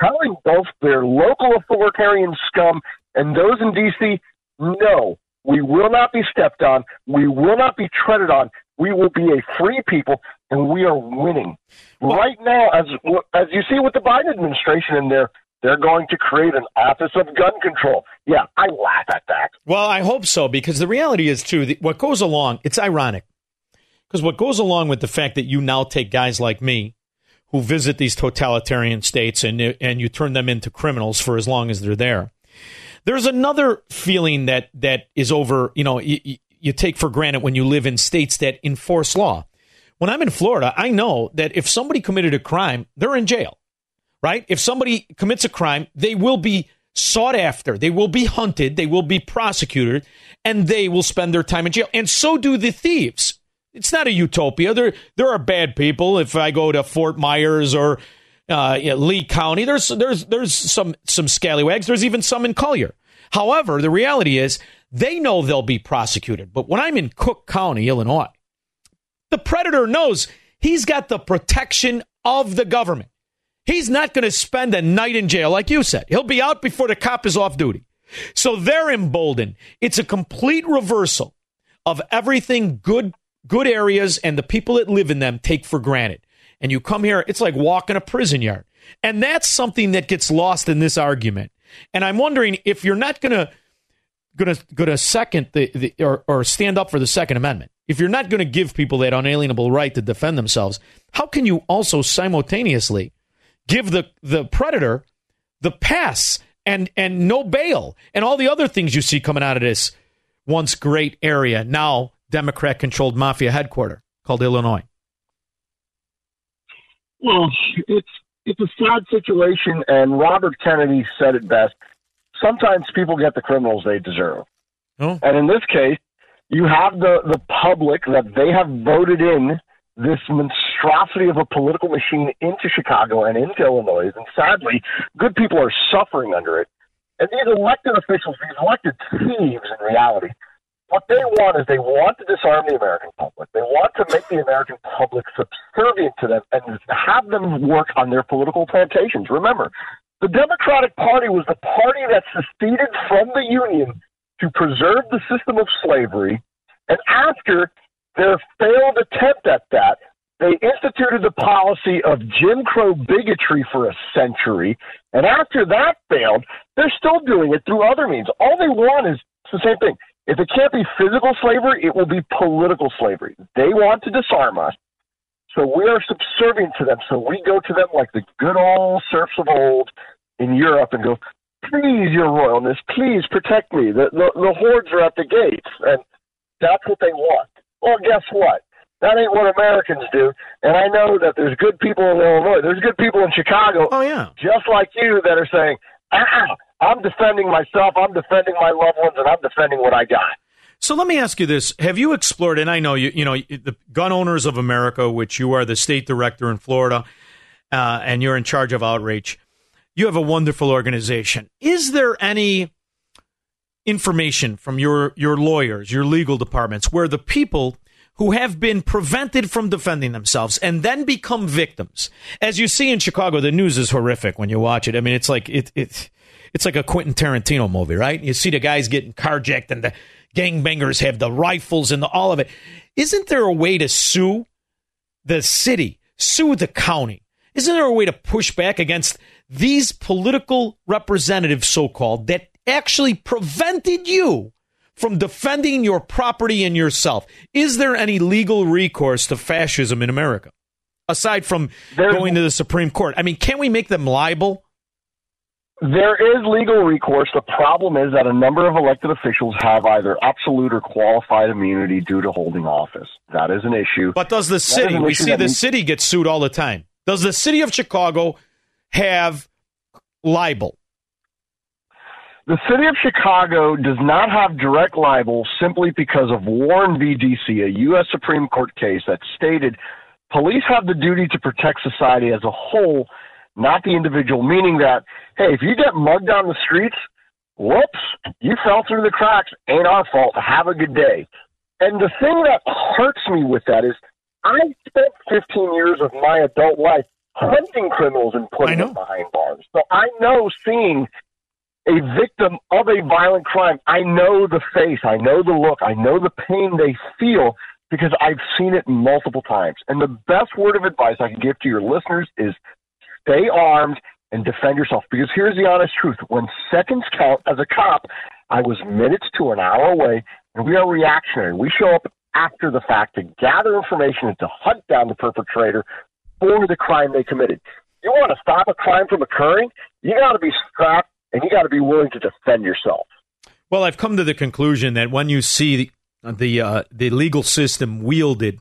telling both their local authoritarian scum and those in D.C., no, we will not be stepped on. We will not be treaded on. We will be a free people, and we are winning. Well, right now, as as you see with the Biden administration in there, they're going to create an office of gun control. Yeah, I laugh at that. Well, I hope so because the reality is too. What goes along, it's ironic because what goes along with the fact that you now take guys like me who visit these totalitarian states and and you turn them into criminals for as long as they're there. There's another feeling that that is over. You know, you, you take for granted when you live in states that enforce law. When I'm in Florida, I know that if somebody committed a crime, they're in jail right? If somebody commits a crime, they will be sought after, they will be hunted, they will be prosecuted, and they will spend their time in jail. And so do the thieves. It's not a utopia. There, there are bad people. If I go to Fort Myers or uh, you know, Lee County, there's there's there's some some scallywags. There's even some in Collier. However, the reality is they know they'll be prosecuted. But when I'm in Cook County, Illinois, the predator knows he's got the protection of the government. He's not going to spend a night in jail, like you said. He'll be out before the cop is off duty. So they're emboldened. It's a complete reversal of everything good good areas and the people that live in them take for granted. And you come here, it's like walking a prison yard. And that's something that gets lost in this argument. And I'm wondering if you're not going to going to going to second the, the or, or stand up for the Second Amendment. If you're not going to give people that unalienable right to defend themselves, how can you also simultaneously give the the predator the pass and and no bail and all the other things you see coming out of this once great area now democrat controlled mafia headquarters called illinois well it's it's a sad situation and robert kennedy said it best sometimes people get the criminals they deserve oh. and in this case you have the the public that they have voted in this monstrosity of a political machine into Chicago and into Illinois. And sadly, good people are suffering under it. And these elected officials, these elected thieves in reality, what they want is they want to disarm the American public. They want to make the American public subservient to them and have them work on their political plantations. Remember, the Democratic Party was the party that seceded from the Union to preserve the system of slavery. And after their failed attempt at that, they instituted the policy of Jim Crow bigotry for a century. And after that failed, they're still doing it through other means. All they want is the same thing. If it can't be physical slavery, it will be political slavery. They want to disarm us. So we are subservient to them. So we go to them like the good old serfs of old in Europe and go, please, your royalness, please protect me. The, the, the hordes are at the gates. And that's what they want. Well, guess what? That ain't what Americans do. And I know that there's good people in Illinois. There's good people in Chicago. Oh yeah. Just like you that are saying, ah, I'm defending myself, I'm defending my loved ones, and I'm defending what I got. So let me ask you this: Have you explored? And I know you, you know, the Gun Owners of America, which you are the state director in Florida, uh, and you're in charge of outreach. You have a wonderful organization. Is there any information from your your lawyers, your legal departments, where the people who have been prevented from defending themselves and then become victims, as you see in Chicago, the news is horrific when you watch it. I mean, it's like it it it's like a Quentin Tarantino movie, right? You see the guys getting carjacked and the gangbangers have the rifles and the, all of it. Isn't there a way to sue the city, sue the county? Isn't there a way to push back against these political representatives, so called, that actually prevented you from defending your property and yourself? Is there any legal recourse to fascism in America? Aside from There's- going to the Supreme Court, I mean, can't we make them liable? There is legal recourse. The problem is that a number of elected officials have either absolute or qualified immunity due to holding office. That is an issue. But does the city? We see the needs- city get sued all the time. Does the city of Chicago have libel? The city of Chicago does not have direct libel simply because of Warren v. DC, a U.S. Supreme Court case that stated police have the duty to protect society as a whole, not the individual, meaning that, hey, if you get mugged on the streets, whoops, you fell through the cracks, ain't our fault. Have a good day. And the thing that hurts me with that is I spent 15 years of my adult life hunting criminals and putting them behind bars. So I know seeing a victim of a violent crime, I know the face, I know the look, I know the pain they feel because I've seen it multiple times. And the best word of advice I can give to your listeners is stay armed and defend yourself. Because here's the honest truth when seconds count as a cop, I was minutes to an hour away, and we are reactionary. We show up after the fact to gather information and to hunt down the perpetrator for the crime they committed. You want to stop a crime from occurring? You got to be strapped and you got to be willing to defend yourself. Well, I've come to the conclusion that when you see the the, uh, the legal system wielded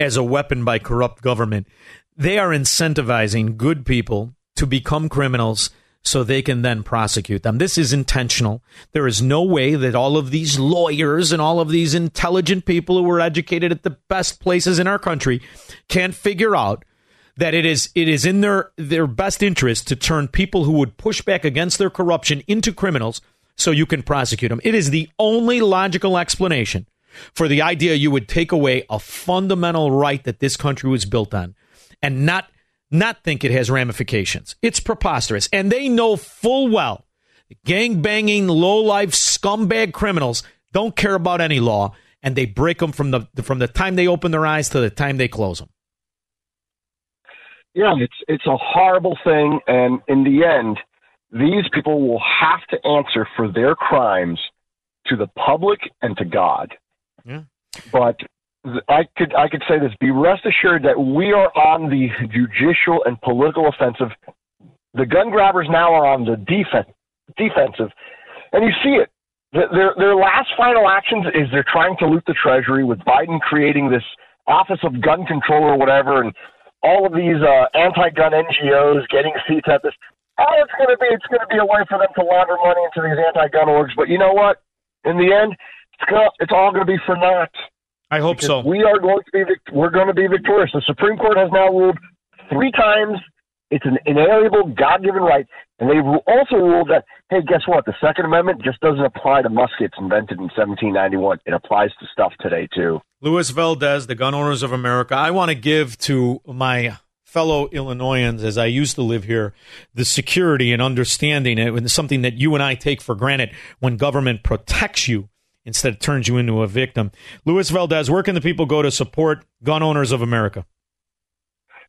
as a weapon by corrupt government, they are incentivizing good people to become criminals so they can then prosecute them. This is intentional. There is no way that all of these lawyers and all of these intelligent people who were educated at the best places in our country can't figure out that it is it is in their their best interest to turn people who would push back against their corruption into criminals so you can prosecute them. It is the only logical explanation for the idea you would take away a fundamental right that this country was built on and not not think it has ramifications. It's preposterous. And they know full well gang banging, low life scumbag criminals don't care about any law and they break them from the from the time they open their eyes to the time they close them. Yeah, it's it's a horrible thing, and in the end, these people will have to answer for their crimes to the public and to God. Yeah. But I could I could say this: be rest assured that we are on the judicial and political offensive. The gun grabbers now are on the defense defensive, and you see it. Their their last final actions is they're trying to loot the treasury with Biden creating this Office of Gun Control or whatever, and all of these uh, anti-gun NGOs getting seats at this. Oh, it's going to be it's going to be a way for them to launder money into these anti-gun orgs. But you know what? In the end, it's gonna, it's all going to be for naught. I hope so. We are going to be we're going to be victorious. The Supreme Court has now ruled three times. It's an inalienable, God-given right, and they've also ruled that hey, guess what? The Second Amendment just doesn't apply to muskets invented in 1791. It applies to stuff today too. Luis Valdes, the Gun Owners of America. I want to give to my fellow Illinoisans, as I used to live here, the security and understanding it, and something that you and I take for granted when government protects you instead it turns you into a victim. Luis Valdes, where can the people go to support Gun Owners of America?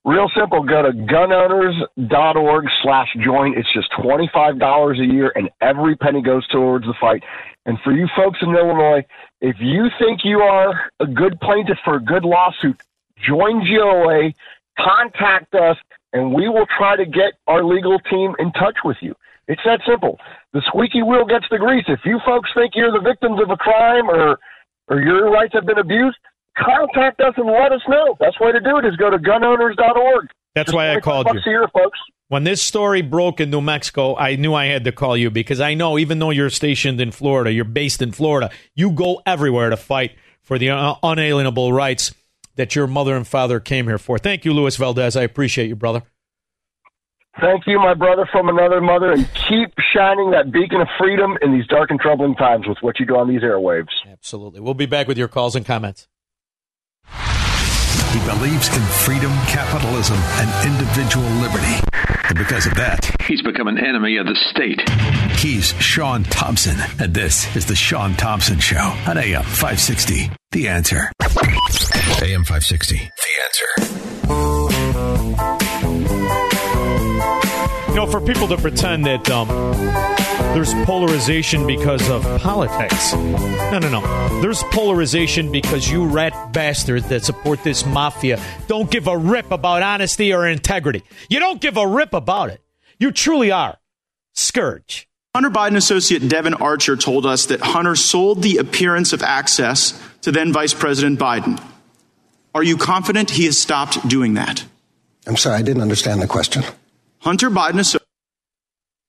Real simple. Go to gunowners.org slash join. It's just $25 a year, and every penny goes towards the fight. And for you folks in Illinois, if you think you are a good plaintiff for a good lawsuit, join GOA, contact us, and we will try to get our legal team in touch with you. It's that simple. The squeaky wheel gets the grease. If you folks think you're the victims of a crime or or your rights have been abused, contact us and let us know. Best way to do it is go to gunowners.org. That's why I called you. year, folks. When this story broke in New Mexico, I knew I had to call you because I know even though you're stationed in Florida, you're based in Florida, you go everywhere to fight for the uh, unalienable rights that your mother and father came here for. Thank you, Luis Valdes. I appreciate you, brother. Thank you, my brother from another mother, and keep shining that beacon of freedom in these dark and troubling times with what you do on these airwaves. Absolutely. We'll be back with your calls and comments. He believes in freedom, capitalism, and individual liberty. And because of that, he's become an enemy of the state. He's Shaun Thompson, and this is The Shaun Thompson Show on AM 560. The answer. AM 560. The answer. You know, for people to pretend that um, there's polarization because of politics. No, no, no. There's polarization because you rat bastards that support this mafia don't give a rip about honesty or integrity. You don't give a rip about it. You truly are. Scourge. Hunter Biden associate Devon Archer told us that Hunter sold the appearance of access to then Vice President Biden. Are you confident he has stopped doing that? I'm sorry, I didn't understand the question. Hunter Biden associate.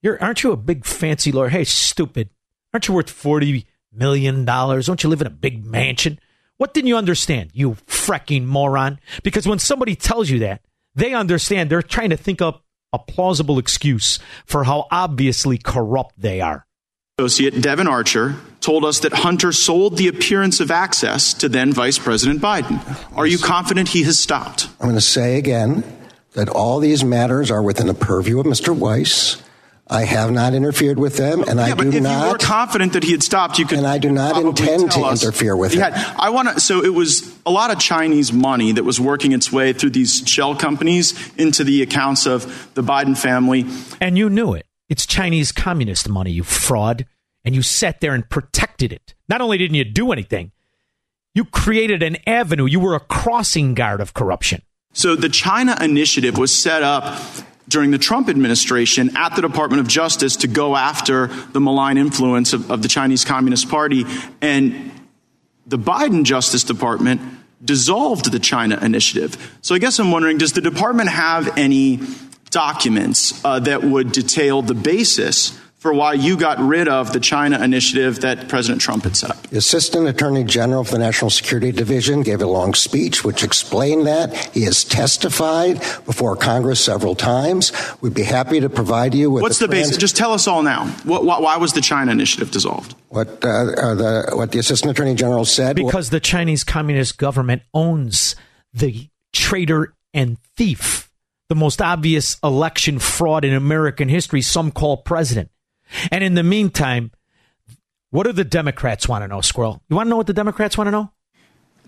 You're, aren't you a big fancy lawyer? Hey, stupid. Aren't you worth $40 million? Don't you live in a big mansion? What didn't you understand, you fracking moron? Because when somebody tells you that, they understand they're trying to think up a plausible excuse for how obviously corrupt they are. Associate Devon Archer told us that Hunter sold the appearance of access to then Vice President Biden. Are you confident he has stopped? I'm going to say again that all these matters are within the purview of Mr. Weiss. I have not interfered with them, and I yeah, but do if you were not. confident that he had stopped, you could. And I do not intend to us. interfere with He it. had- I want to. So it was a lot of Chinese money that was working its way through these shell companies into the accounts of the Biden family. And you knew it. It's Chinese communist money, you fraud. And you sat there and protected it. Not only didn't you do anything, you created an avenue. You were a crossing guard of corruption. So the China initiative was set up during the Trump administration at the Department of Justice to go after the malign influence of, of the Chinese Communist Party. And the Biden Justice Department dissolved the China initiative. So I guess I'm wondering does the department have any documents uh, that would detail the basis for why you got rid of the China initiative that President Trump had set up? The Assistant Attorney General of the National Security Division gave a long speech which explained that. He has testified before Congress several times. We'd be happy to provide you with What's the trans- basis? Just tell us all now. What, why, why was the China initiative dissolved? What uh, uh, the what the Assistant Attorney General said? Because the Chinese Communist government owns the traitor and thief, the most obvious election fraud in American history, some call president. And in the meantime, what do the Democrats want to know, Squirrel? You want to know what the Democrats want to know?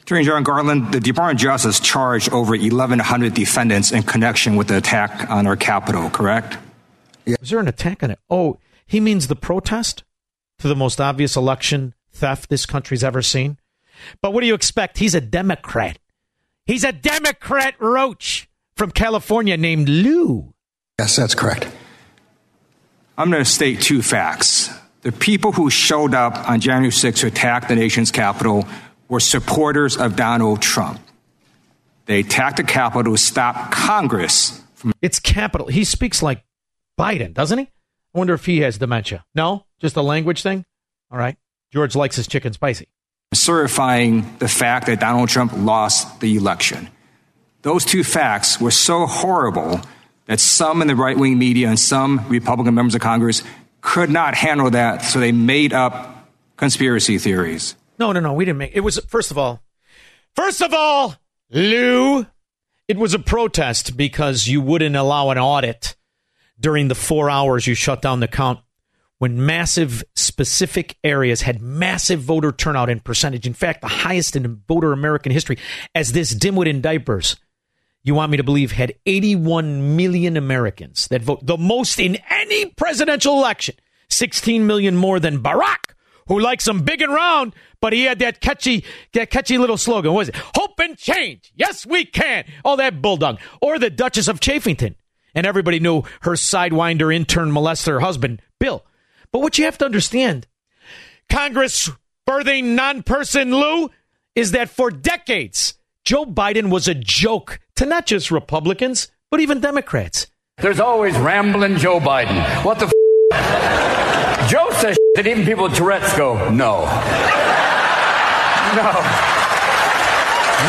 Attorney General Garland, the Department of Justice charged over 1,100 defendants in connection with the attack on our Capitol, correct? Yeah. Was there an attack on it? Oh, he means the protest to the most obvious election theft this country's ever seen. But what do you expect? He's a Democrat. He's a Democrat roach from California named Lou. Yes, that's correct. I'm going to state two facts. The people who showed up on January 6th to attack the nation's Capitol were supporters of Donald Trump. They attacked the Capitol to stop Congress from. It's capital. He speaks like Biden, doesn't he? I wonder if he has dementia. No? Just a language thing? All right. George likes his chicken spicy. certifying the fact that Donald Trump lost the election. Those two facts were so horrible that some in the right wing media and some Republican members of Congress could not handle that, so they made up conspiracy theories. No, no, no. We didn't make it. Was first of all, first of all, Lou, it was a protest because you wouldn't allow an audit during the four hours you shut down the count when massive specific areas had massive voter turnout in percentage. In fact, the highest in voter American history, as this dimwit in diapers. You want me to believe had 81 million Americans that vote, the most in any presidential election, 16 million more than Barack, who likes them big and round, but he had that catchy, that catchy little slogan. What was it? Hope and change. Yes, we can. All that bulldog. Or the Duchess of Chaffington. And everybody knew her sidewinder, intern, molester husband, Bill. But what you have to understand, Congress birthing non person Lou is that for decades, Joe Biden was a joke to not just Republicans, but even Democrats. There's always rambling Joe Biden. What the f- Joe says that even people with Tourette's go, no. No.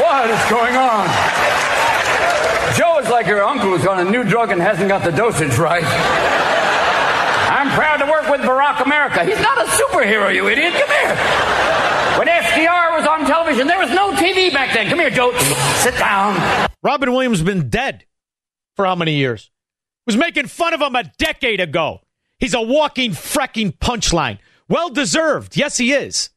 What is going on? Joe is like your uncle who's on a new drug and hasn't got the dosage right. I'm proud to work with Barack America. He's not a superhero, you idiot. Come here. When FDR was on television, there was no TV back then. Come here, Joe. Sit down. Robin Williams been dead for how many years? Was making fun of him a decade ago. He's a walking frecking punchline. Well deserved. Yes, he is.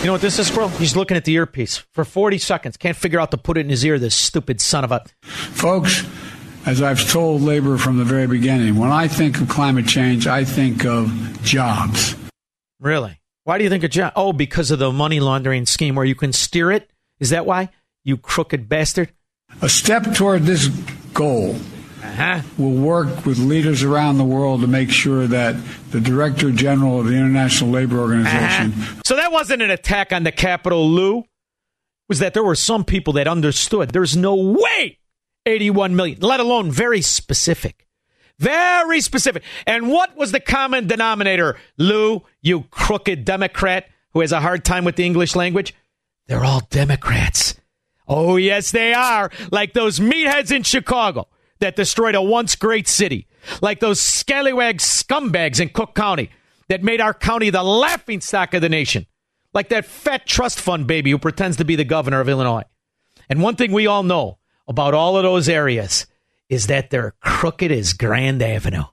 You know what this is, Squirrel? He's looking at the earpiece for 40 seconds. Can't figure out to put it in his ear, this stupid son of a. Folks, as I've told labor from the very beginning, when I think of climate change, I think of jobs. Really? Why do you think of John? Oh, because of the money laundering scheme where you can steer it? Is that why? You crooked bastard? A step toward this goal Uh-huh. will work with leaders around the world to make sure that the Director General of the International Labor Organization So that wasn't an attack on the Capitol, Lou. It was that there were some people that understood there's no way 81 million, let alone very specific. Very specific. And what was the common denominator, Lou, you crooked Democrat who has a hard time with the English language? They're all Democrats. Oh, yes, they are. Like those meatheads in Chicago that destroyed a once great city. Like those scallywag scumbags in Cook County that made our county the laughing stock of the nation. Like that fat trust fund baby who pretends to be the governor of Illinois. And one thing we all know about all of those areas is that they're crooked as Grand Avenue.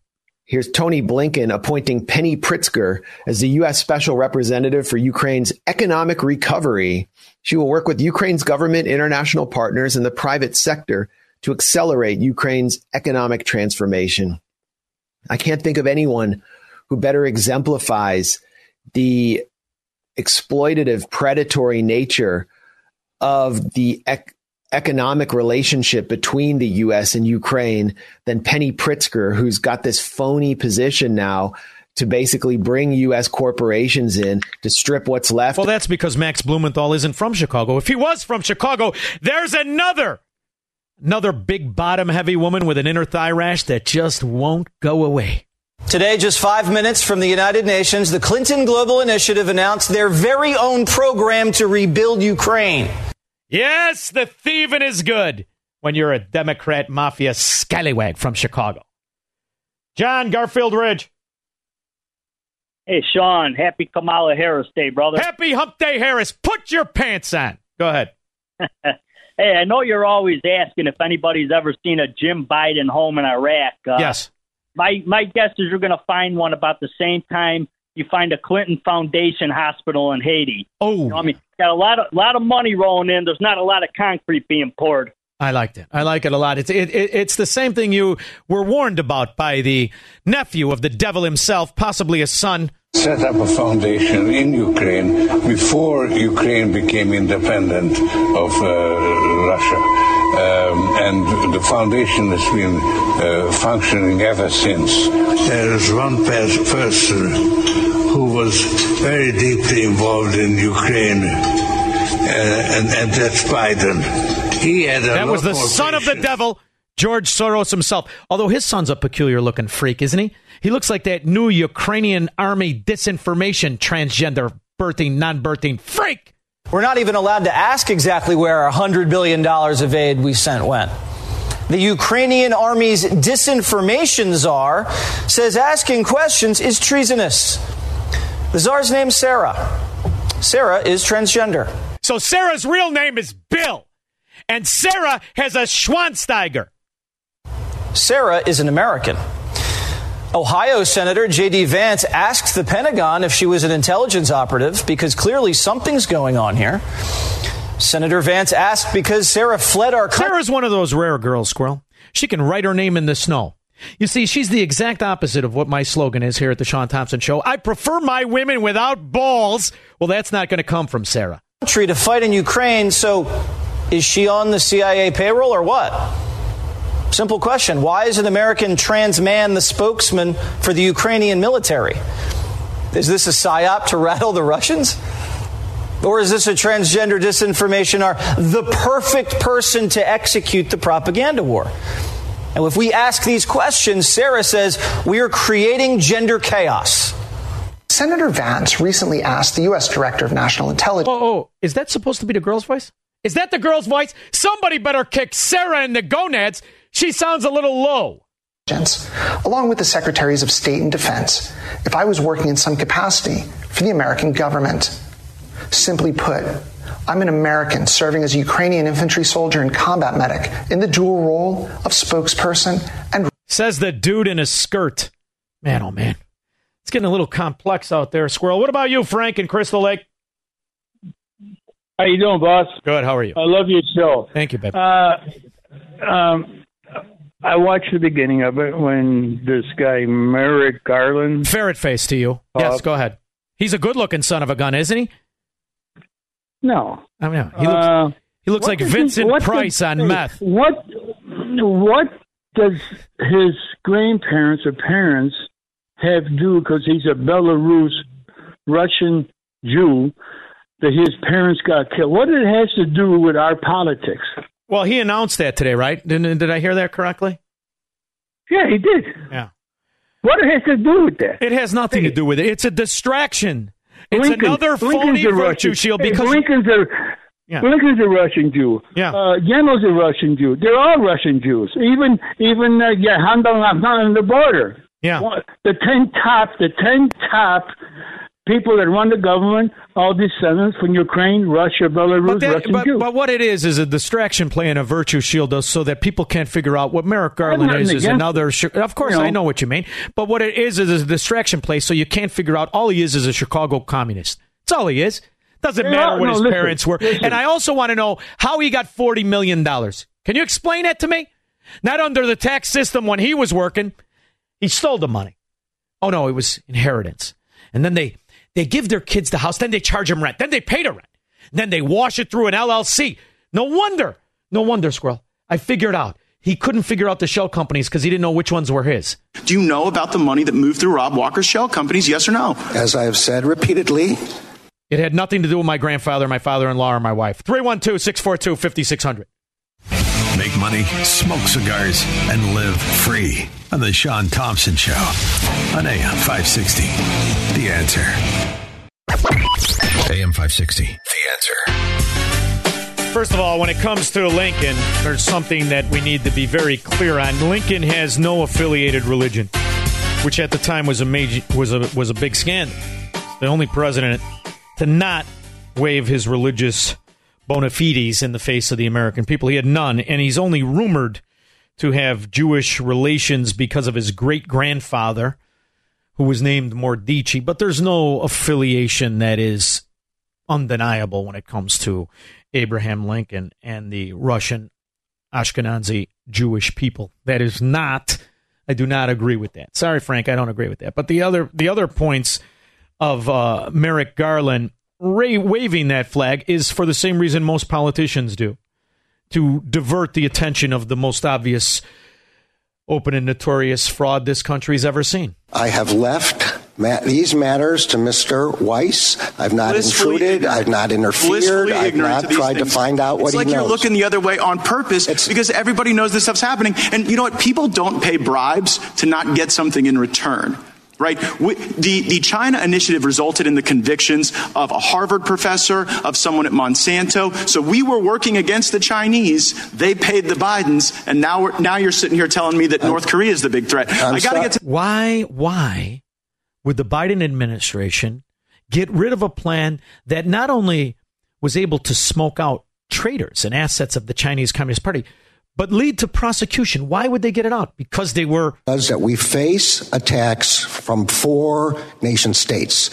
Here's Tony Blinken appointing Penny Pritzker as the U.S. Special Representative for Ukraine's economic recovery. She will work with Ukraine's government, international partners, and the private sector to accelerate Ukraine's economic transformation. I can't think of anyone who better exemplifies the exploitative, predatory nature of the economic relationship between the U.S. and Ukraine than Penny Pritzker, who's got this phony position now to basically bring U.S. corporations in to strip what's left. Well, that's because Max Blumenthal isn't from Chicago. If he was from Chicago, there's another, another big bottom heavy woman with an inner thigh rash that just won't go away. Today, just five minutes from the United Nations, the Clinton Global Initiative announced their very own program to rebuild Ukraine. Yes, the thieving is good when you're a Democrat mafia scallywag from Chicago. John Garfield Ridge. Hey, Shaun, happy Kamala Harris Day, brother. Happy Hump Day, Harris. Put your pants on. Go ahead. hey, I know you're always asking if anybody's ever seen a Jim Biden home in Iraq. Uh, yes. My my guess is you're going to find one about the same time you find a Clinton Foundation hospital in Haiti. Oh, you know, I mean, got a lot of lot of money rolling in. There's not a lot of concrete being poured. I liked it. I like it a lot. It's it, it, it's the same thing you were warned about by the nephew of the devil himself, possibly a son. Set up a foundation in Ukraine before Ukraine became independent of uh, Russia. Um, and the foundation has been uh, functioning ever since. There is one pers- person who was very deeply involved in Ukraine, uh, and, and that's Biden. He had a That was the more son of the devil, George Soros himself. Although his son's a peculiar looking freak, isn't he? He looks like that new Ukrainian army disinformation transgender birthing, non birthing freak. We're not even allowed to ask exactly where our $100 billion of aid we sent went. The Ukrainian army's disinformation czar says asking questions is treasonous. The czar's name's Sarah. Sarah is transgender. So Sarah's real name is Bill, and Sarah has a Schwansteiger. Sarah is an American. Ohio Senator J.D. Vance asked the Pentagon if she was an intelligence operative because clearly something's going on here. Senator Vance asked because Sarah fled our country. Sarah's one of those rare girls, Squirrel. She can write her name in the snow. You see, she's the exact opposite of what my slogan is here at the Shaun Thompson Show. I prefer my women without balls. Well, that's not going to come from Sarah. country to fight in Ukraine, so is she on the CIA payroll or what? Simple question. Why is an American trans man the spokesman for the Ukrainian military? Is this a psyop to rattle the Russians? Or is this a transgender disinformation are the perfect person to execute the propaganda war? And if we ask these questions, Sarah says we are creating gender chaos. Senator Vance recently asked the U.S. Director of National Intelligence. Oh, oh, is that supposed to be the girl's voice? Is that the girl's voice? Somebody better kick Sarah in the gonads. She sounds a little low. Along with the Secretaries of State and Defense, if I was working in some capacity for the American government. Simply put, I'm an American serving as a Ukrainian infantry soldier and combat medic in the dual role of spokesperson and. Says the dude in a skirt. Man, oh man. It's getting a little complex out there, Squirrel. What about you, Frank, in Crystal Lake? How you doing, boss? Good. How are you? I love your show. Thank you, babe. Uh, um, I watched the beginning of it when this guy Merrick Garland. Ferret face to you. yes, go ahead. He's a good-looking son of a gun, isn't he? No. I mean, he looks, Uh, he looks like Vincent what Price does- on meth. What what does his grandparents or parents have to do because he's a Belarus Russian Jew that his parents got killed? What it has to do with our politics? Well, he announced that today, right? Did, did I hear that correctly? Yeah, he did. Yeah. What it has to do with that? It has nothing to do with it. It's a distraction. It's Lincoln- another phony virtue Russian- shield Hey, because Lincoln's a Yeah. Lincoln's a Russian Jew. Yeah. Uh, Yano's a Russian Jew. They're all Russian Jews. Even even uh, Yehuda on the border. Yeah. The ten top the ten top people that run the government, all descendants from Ukraine, Russia, Belarus, But, that- Russian but, Jews. but what it is is a distraction play and a virtue shield, so that people can't figure out what Merrick Garland is. Is another. Of course, you know. I know what you mean. But what it is is a distraction play, so you can't figure out. All he is is a Chicago communist. That's all he is. Doesn't Yeah, matter what no, his listen, parents were. listen. And I also want to know how he got forty million dollars. Can you explain that to me? Not under the tax system when he was working. He stole the money. Oh no, it was inheritance. And then they they give their kids the house, then they charge them rent, then they pay the rent, then they wash it through an LLC. No wonder, no wonder, Squirrel. I figured out he couldn't figure out the shell companies because he didn't know which ones were his. Do you know about the money that moved through Rob Walker's shell companies? Yes or no? As I have said repeatedly, It had nothing to do with my grandfather, my father-in-law, or my wife. 312-642-5600. Make money, smoke cigars, and live free on the Shaun Thompson Show on AM 560. The answer. AM 560. The answer. First of all, when it comes to Lincoln, there's something that we need to be very clear on. Lincoln has no affiliated religion, which at the time was a major was a was a big scandal. The only president to not waive his religious bona fides in the face of the American people. He had none, and he's only rumored to have Jewish relations because of his great grandfather, who was named Mordecai. But there's no affiliation that is undeniable when it comes to Abraham Lincoln and the Russian Ashkenazi Jewish people. That is not. I do not agree with that. Sorry, Frank, I don't agree with that. But the other the other points of uh, Merrick Garland ra- waving that flag is for the same reason most politicians do, to divert the attention of the most obvious, open and notorious fraud this country's ever seen. I have left ma- these matters to Mr. Weiss. I've not Blissfully intruded. I've not interfered. I've not to these tried to find out what it's he like you're looking the other way on purpose it's, because everybody knows this stuff's happening. And you know what? People don't pay bribes to not get something in return. Right? We, the, the China initiative resulted in the convictions of a Harvard professor, of someone at Monsanto. So we were working against the Chinese. They paid the Bidens. And now, we're, now you're sitting here telling me that North Korea is the big threat. I got to get to why why would the Biden administration get rid of a plan that not only was able to smoke out traitors and assets of the Chinese Communist Party, but lead to prosecution? Why would they get it out? Because they were that we face attacks from four nation states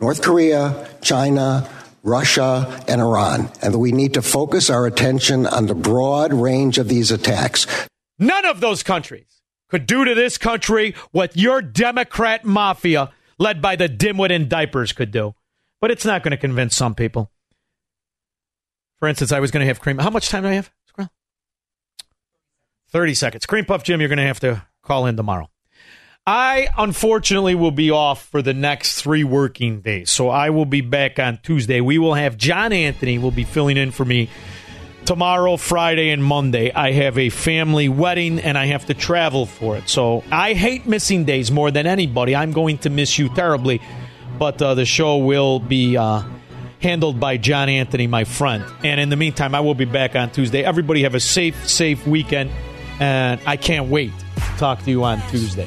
North Korea, China, Russia, and Iran. And that we need to focus our attention on the broad range of these attacks. none of those countries could do to this country what your Democrat mafia, led by the dimwit in diapers, could do. But it's not going to convince some people. For instance, I was going to have cream. How much time do I have? Squirrel? 30 seconds. Cream Puff Jim, you're going to have to call in tomorrow. I unfortunately will be off for the next three working days, so I will be back on Tuesday. We will have John Anthony will be filling in for me tomorrow, Friday, and Monday. I have a family wedding and I have to travel for it. So I hate missing days more than anybody. I'm going to miss you terribly, but uh, the show will be uh, handled by John Anthony, my friend. And in the meantime, I will be back on Tuesday. Everybody have a safe, safe weekend, and I can't wait to talk to you on Tuesday.